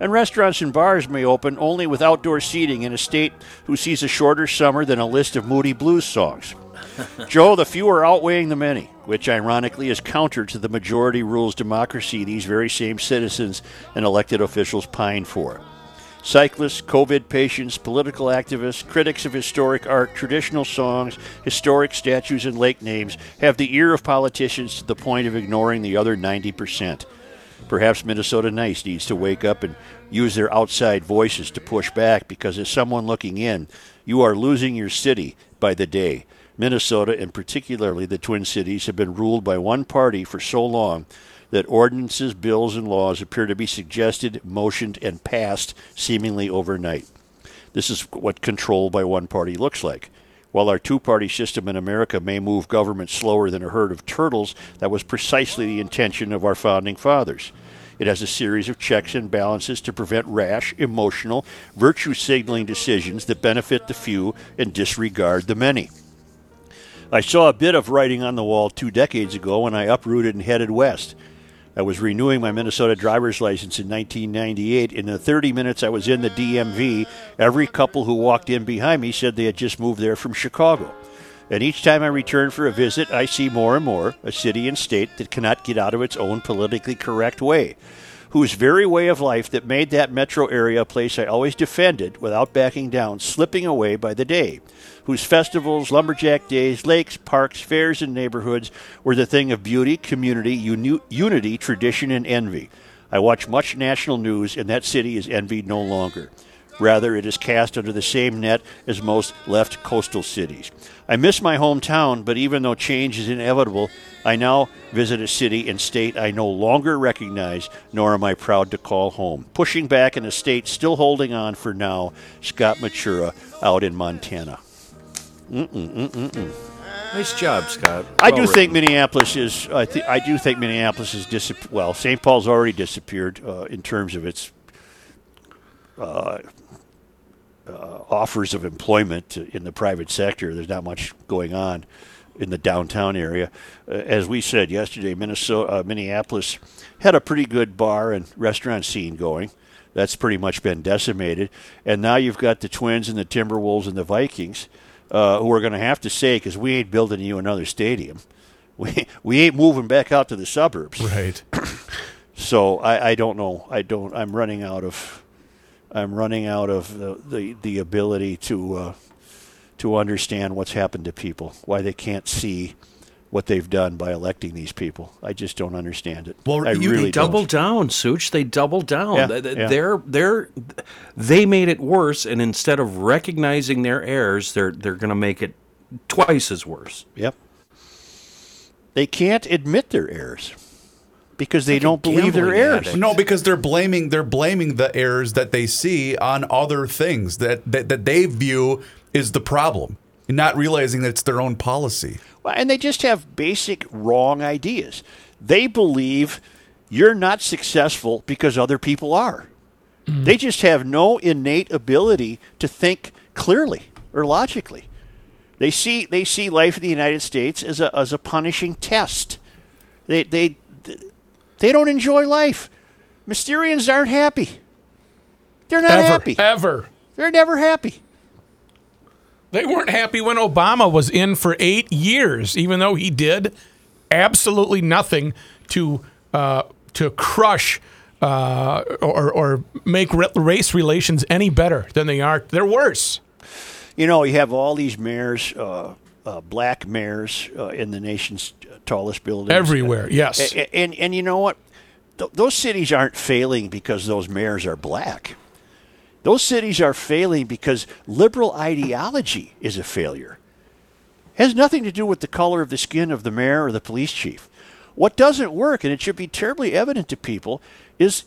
And restaurants and bars may open only with outdoor seating in a state who sees a shorter summer than a list of moody blues songs. Joe, the few are outweighing the many, which ironically is counter to the majority rules democracy these very same citizens and elected officials pine for. Cyclists, COVID patients, political activists, critics of historic art, traditional songs, historic statues, and lake names have the ear of politicians to the point of ignoring the other 90%. Perhaps Minnesota Nice needs to wake up and use their outside voices to push back because, as someone looking in, you are losing your city by the day. Minnesota, and particularly the Twin Cities, have been ruled by one party for so long that ordinances, bills, and laws appear to be suggested, motioned, and passed seemingly overnight. This is what control by one party looks like. While our two party system in America may move government slower than a herd of turtles, that was precisely the intention of our founding fathers. It has a series of checks and balances to prevent rash, emotional, virtue signaling decisions that benefit the few and disregard the many. I saw a bit of writing on the wall two decades ago when I uprooted and headed west. I was renewing my Minnesota driver's license in 1998. In the 30 minutes I was in the DMV, every couple who walked in behind me said they had just moved there from Chicago. And each time I return for a visit, I see more and more a city and state that cannot get out of its own politically correct way, whose very way of life that made that metro area a place I always defended without backing down, slipping away by the day whose festivals, lumberjack days, lakes, parks, fairs, and neighborhoods were the thing of beauty, community, uni- unity, tradition, and envy. I watch much national news, and that city is envied no longer. Rather, it is cast under the same net as most left coastal cities. I miss my hometown, but even though change is inevitable, I now visit a city and state I no longer recognize, nor am I proud to call home. Pushing back in a state still holding on for now, Scott Matura out in Montana. Mm-mm, mm-mm. Nice job, Scott. I Well do written. think Minneapolis is. I, th- I do think Minneapolis is disap- Well, St. Paul's already disappeared uh, in terms of its uh, uh, offers of employment in the private sector. There's not much going on in the downtown area. Uh, as we said yesterday, Minnesota, uh, Minneapolis had a pretty good bar and restaurant scene going. That's pretty much been decimated, and now you've got the Twins and the Timberwolves and the Vikings, uh, who are going to have to say, because we ain't building you another stadium, we we ain't moving back out to the suburbs. Right. So I, I don't know. I don't. I'm running out of. I'm running out of the the, the ability to uh, to understand what's happened to people. Why they can't see what they've done by electing these people. I just don't understand it. Well, I you- really They doubled don't. down, Such. They doubled down. Yeah, Th- th- yeah. They're they're they made it worse, and instead of recognizing their errors, they're they're going to make it twice as worse. Yep. They can't admit their errors because they don't believe their errors. addict. No, because they're blaming they're blaming the errors that they see on other things that that, that they view is the problem, not realizing that it's their own policy. Well, and they just have basic wrong ideas. They believe you're not successful because other people are. Mm. They just have no innate ability to think clearly or logically. They see they see life in the United States as a as a punishing test. They they They don't enjoy life. Mysterians aren't happy. They're not ever, happy. ever. They're never happy. They weren't happy when Obama was in for eight years, even though he did absolutely nothing to uh, to crush uh, or, or make race relations any better than they are. They're worse. You know, you have all these mayors, uh, uh, black mayors uh, in the nation's tallest buildings. Everywhere, yes. A- a- And, and, you know what? Th- those cities aren't failing because those mayors are black. Those cities are failing because liberal ideology is a failure. It has nothing to do with the color of the skin of the mayor or the police chief. What doesn't work, and it should be terribly evident to people, is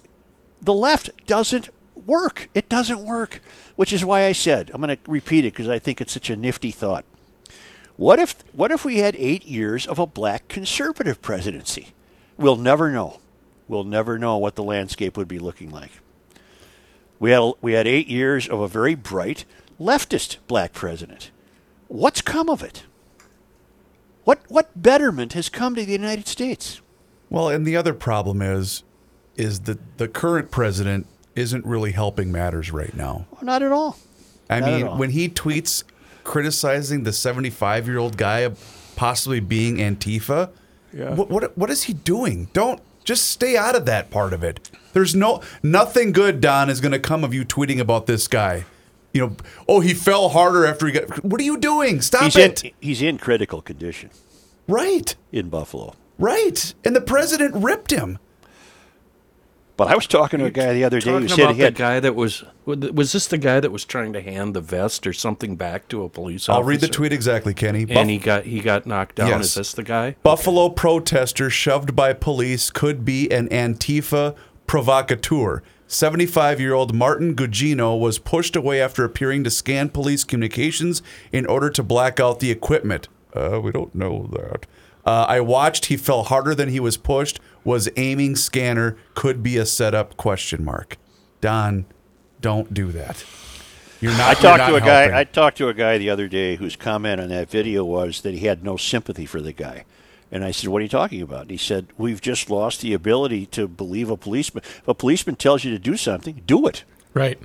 the left doesn't work. It doesn't work, which is why I said I'm going to repeat it because I think it's such a nifty thought. What if what if we had 8 years of a black conservative presidency? We'll never know. We'll never know what the landscape would be looking like. We had we had 8 years of a very bright leftist black president. What's come of it? What what betterment has come to the United States? Well, and the other problem is, is that the current president isn't really helping matters right now. Well, not at all. I Not mean, all. when he tweets criticizing the 75 year old guy possibly being Antifa, what, what what is he doing? Don't just stay out of that part of it. There's no nothing good, Don, is going to come of you tweeting about this guy. You know, oh, he fell harder after he got. What are you doing? Stop He's it! in he's in critical condition right, in Buffalo. right. And the president ripped him. But I was talking to a guy the other day who Talking said about he the guy that was was this the guy that was trying to hand the vest or something back to a police officer? I'll read the tweet exactly, Kenny. And he got he got knocked down. Yes. Is this the guy? Buffalo protester shoved by police could be an Antifa provocateur. 75 year old Martin Gugino was pushed away after appearing to scan police communications in order to black out the equipment. Uh, we don't know that. Uh, I watched. He fell harder than he was pushed. Was aiming scanner. Could be a setup? Question mark. Don, don't do that. You're not. I talked not to a guy. I talked to a guy the other day whose comment on that video was that he had no sympathy for the guy, and I said, "What are you talking about?" And he said, "We've just lost the ability to believe a policeman. If a policeman tells you to do something, do it." Right.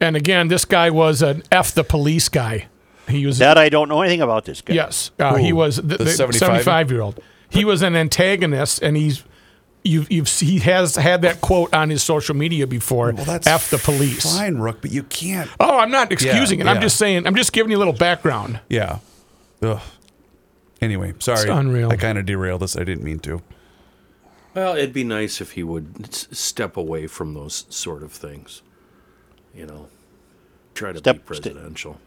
And again, this guy was an F the police guy. He was That I don't know anything about this guy. Yes, uh, he was the, The the 75? 75 year old. He was an antagonist, and he's you've you've he has had that quote on his social media before. Well, that's F the police. Fine, Rook, but you can't. Oh, I'm not excusing it. I'm yeah. just saying. I'm just giving you a little background. Yeah. Ugh. Anyway, sorry. It's unreal. I kind of derailed this. I didn't mean to. Well, it'd be nice if he would s- step away from those sort of things. You know, try to Step- be sta- presidential.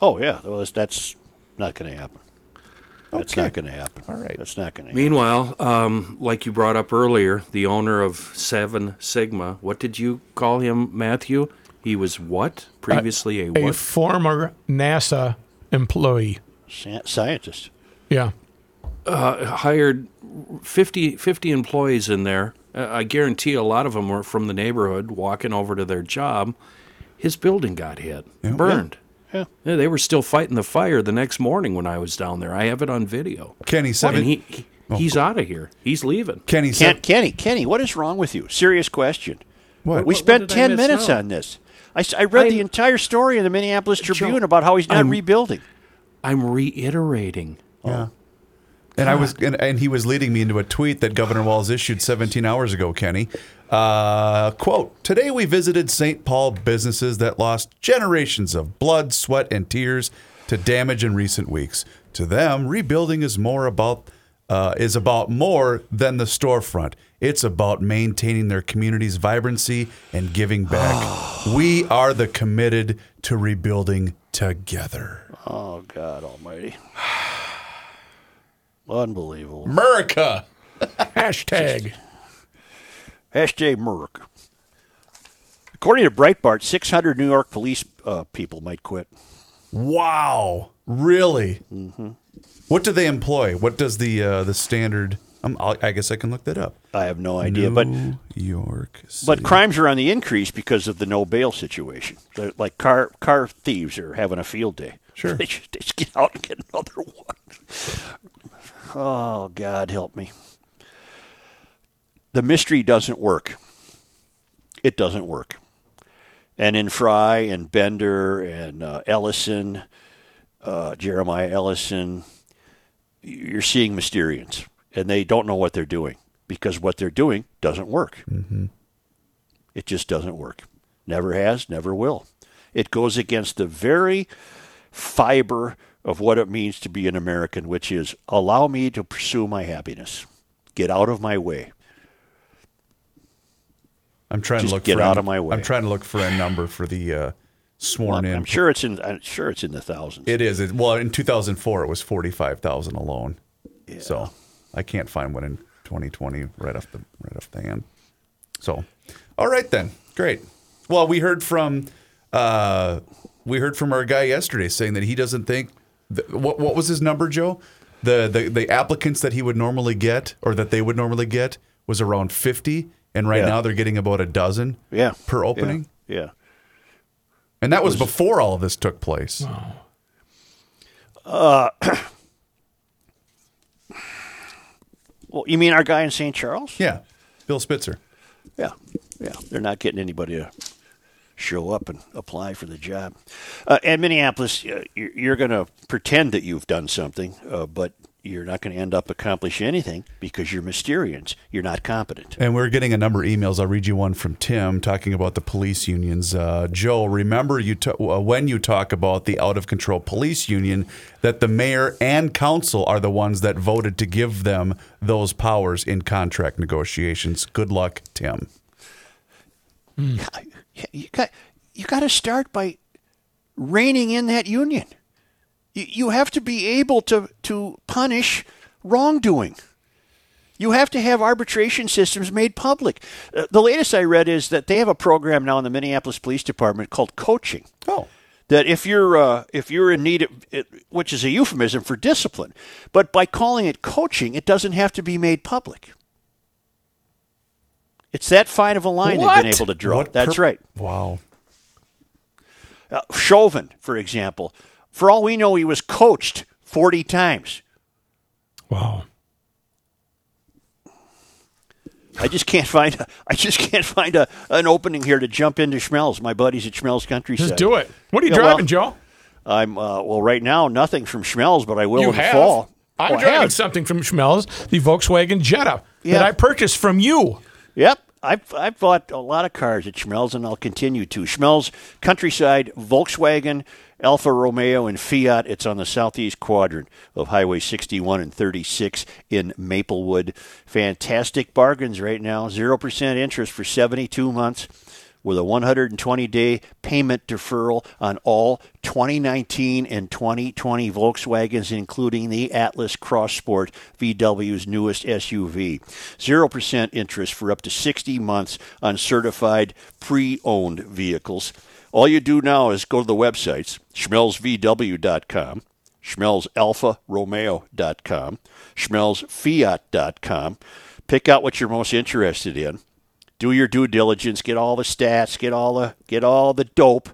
Oh yeah. Well, that's, that's not going to happen. That's Okay. not going to happen. All right. That's not going to. happen. Meanwhile, um, like you brought up earlier, the owner of Seven Sigma, what did you call him, Matthew? He was what? Previously a A what? former NASA employee. Sci- Scientist. Yeah. hired 50, 50 employees in there. Uh, I guarantee a lot of them were from the neighborhood walking over to their job. His building got hit, burned. Yeah. Yeah, they were still fighting the fire the next morning when I was down there. I have it on video. Kenny, seven. And he, he oh, he's out of here. He's leaving. Kenny, Ken. Kenny, Kenny, what is wrong with you? Serious question. What? We what spent did I 10 minutes out? on this. I, I read I- the entire story in the Minneapolis Tribune about how he's not I'm- rebuilding. I'm reiterating. Yeah. And I was, and, and he was leading me into a tweet that Governor Walz issued 17 hours ago. Kenny, uh, quote: Today we visited St. Paul businesses that lost generations of blood, sweat, and tears to damage in recent weeks. To them, rebuilding is more about uh, is about more than the storefront. It's about maintaining their community's vibrancy and giving back. we are the committed to rebuilding together. Oh, God almighty. Unbelievable. America. Hashtag. Hashtag Merck. According to Breitbart, 600 New York police uh, people might quit. Wow, really? Mm-hmm. What do they employ? What does the uh, the standard? Um, I guess I can look that up. I have no idea. But New York. but crimes are on the increase because of the no bail situation. They're like car car thieves are having a field day. Sure. They should, they should get out and get another one. Oh God, help me. The mystery doesn't work. It doesn't work. And in Frey and Bender and uh, Ellison, uh, Jeremiah Ellison, you're seeing Mysterians, and they don't know what they're doing because what they're doing doesn't work. It just doesn't work. Never has, never will. It goes against the very fiber of what it means to be an American, which is allow me to pursue my happiness. Get out of my way. I'm trying Just to look get for out a- of my way. I'm trying to look for a number for the uh, sworn in. I'm sure it's in. I'm sure it's in the thousands. It is. It, well, in 2004, it was 45,000 alone. Yeah. So I can't find one in 2020 right off the right off the hand. So, all right then, great. Well, we heard from uh, we heard from our guy yesterday saying that he doesn't think th- what what was his number, Joe? The, the the applicants that he would normally get or that they would normally get was around 50, and right Yeah. now they're getting about a dozen yeah. per opening. Yeah. And that was, before all of this took place. Well, you mean our guy in St. Charles? Yeah, Bill Spitzer. Yeah, yeah. They're not getting anybody to show up and apply for the job. Uh, and Minneapolis, uh, you're, you're going to pretend that you've done something, uh, but you're not going to end up accomplishing anything because you're Mysterians. You're not competent. And we're getting a number of emails. I'll read you one from Tim talking about the police unions. Uh, Joe, remember you ta- uh, when you talk about the out of control police union that the mayor and council are the ones that voted to give them those powers in contract negotiations. Good luck, Tim. Yeah, You got you got to start by reining in that union. You, you have to be able to to punish wrongdoing. You have to have arbitration systems made public. Uh, the latest I read is that they have a program now in the Minneapolis Police Department called coaching. Oh. That if you're uh, if you're in need of it, which is a euphemism for discipline, but by calling it coaching, it doesn't have to be made public. It's that fine of a line they've been able to draw. What That's per- right. Wow. Uh, Chauvin, for example, for all we know, he was coached 40 times. Wow. I just can't find. A, I just can't find a, an opening here to jump into Schmelz. My buddies at Schmelz Countryside. Just do it. What are you Yeah, well, driving, Joe? I'm uh, well right now. Nothing from Schmelz, but I will You in the have. fall. I'm Oh, I driving something from Schmelz, the Volkswagen Jetta Yeah. that I purchased from you. Yep. I've, I've bought a lot of cars at Schmelz, and I'll continue to. Schmelz Countryside, Volkswagen, Alfa Romeo, and Fiat. It's on the southeast quadrant of Highway 61 and 36 in Maplewood. Fantastic bargains right now. 0% interest for 72 months with a 120 day payment deferral on all 2019 and 2020 Volkswagens, including the Atlas Cross Sport, VW's newest SUV. 0% interest for up to 60 months on certified pre owned vehicles. All you do now is go to the websites, schmelzvw.com, schmelzalfaromeo.com, schmelzfiat.com. Pick out what you're most interested in do your due diligence, get all the stats, get all the get all the dope.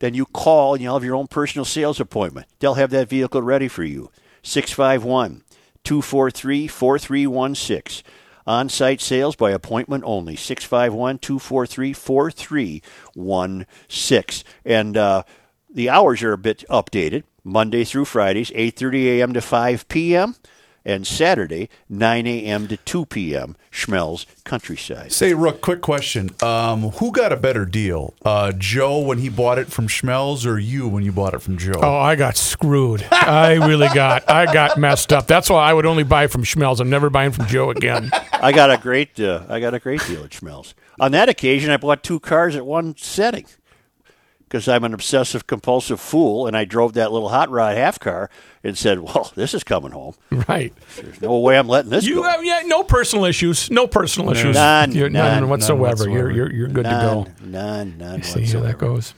Then you call and you'll have your own personal sales appointment. They'll have that vehicle ready for you. 651 243 4316. On site sales by appointment only. 651 243 4316. And uh, the hours are a bit updated. Monday through Fridays, 8.30 a.m. to 5 p.m. And Saturday, 9 a.m. to 2 p.m. Schmelz Countryside. Say, Rook, quick question. Um, who got a better deal? Uh, Joe when he bought it from Schmelz or you when you bought it from Joe? Oh, I got screwed. I really got. I got messed up. That's why I would only buy from Schmelz. I'm never buying from Joe again. I got a great uh, I got a great deal at Schmelz. On that occasion, I bought two cars at one setting because I'm an obsessive compulsive fool, and I drove that little hot rod half car and said, "Well, this is coming home. Right. There's no way I'm letting this You go." have yeah, no personal issues. No personal issues. None, You're- none, none whatsoever. whatsoever. You're you're you're good none, to go. none, none See how that goes.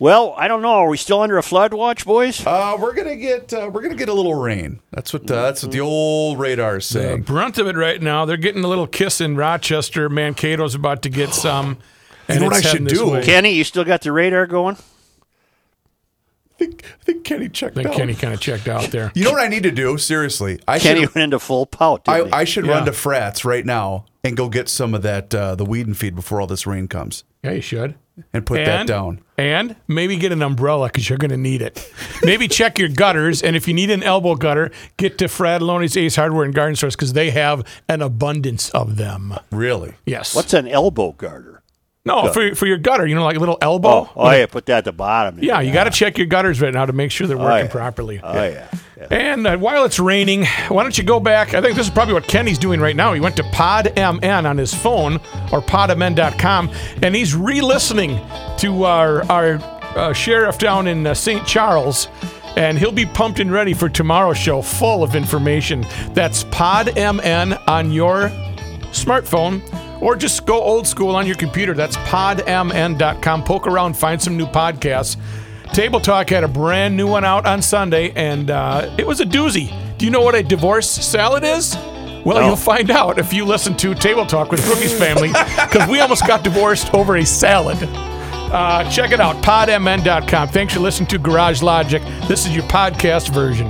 Well, I don't know. Are we still under a flood watch, boys? Uh, we're gonna get uh, we're gonna get a little rain. That's what uh, that's what the old radar is The saying. brunt of it right now. They're getting a little kiss in Rochester. Mankato's about to get some. And know what I should do? way. Kenny, you still got the radar going? I think, I think Kenny checked I think out. Kenny kind of checked out there. You know what I need to do? Seriously, I Kenny should. went into full pout. I, didn't he? I should Yeah. run to Frats right now and go get some of that uh, the weed and feed before all this rain comes Yeah, you should. and put that down. And maybe get an umbrella because you're going to need it. Maybe check your gutters, and if you need an elbow gutter, get to Frattallone's Ace Hardware and Garden Stores because they have an abundance of them. Really? Yes. What's an elbow garter? No for for your gutter? You know, like a little elbow. Oh, oh yeah, put that at the bottom. Yeah, you got to check your gutters right now to make sure they're working yeah. properly. Oh yeah. yeah. And uh, while it's raining, why don't you go back? I think this is probably what Kenny's doing right now. He went to PodMN on his phone or podmn.com, and he's re-listening to our our uh, sheriff down in uh, St. Charles. And he'll be pumped and ready for tomorrow's show, full of information. That's PodMN on your smartphone, or just go old school on your computer. That's podmn.com. Poke around, find some new podcasts. Table Talk had a brand new one out on Sunday, and uh, it was a doozy. Do you know what a divorce salad is? Well, No. you'll find out if you listen to Table Talk with Rookie's family, because we almost got divorced over a salad. Uh, check it out, podmn.com. Thanks for listening to Garage Logic. This is your podcast version.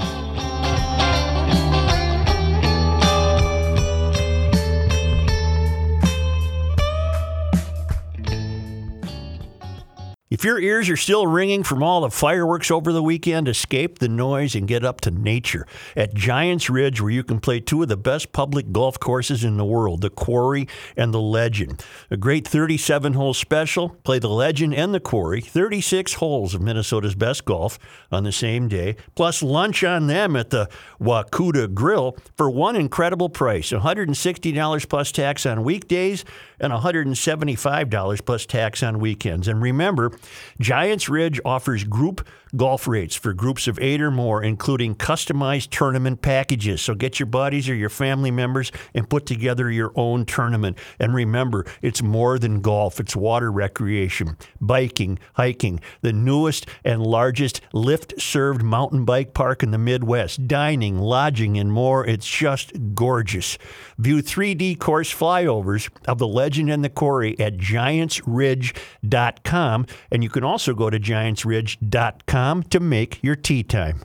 If your ears are still ringing from all the fireworks over the weekend, escape the noise and get up to nature at Giants Ridge, where you can play two of the best public golf courses in the world, the Quarry and the Legend. A great 37 hole special. Play the Legend and the Quarry, 36 holes of Minnesota's best golf on the same day, plus lunch on them at the Wakuda Grill for one incredible price $160 plus tax on weekdays and $175 plus tax on weekends. And remember, Giants Ridge offers group golf rates for groups of eight or more, including customized tournament packages. So get your buddies or your family members and put together your own tournament. And remember, it's more than golf, it's water recreation, biking, hiking, the newest and largest lift served mountain bike park in the Midwest, dining, lodging, and more. It's just gorgeous. View 3D course flyovers of the legend and the quarry at giantsridge.com. And you can also go to giantsridge.com to make your tee time.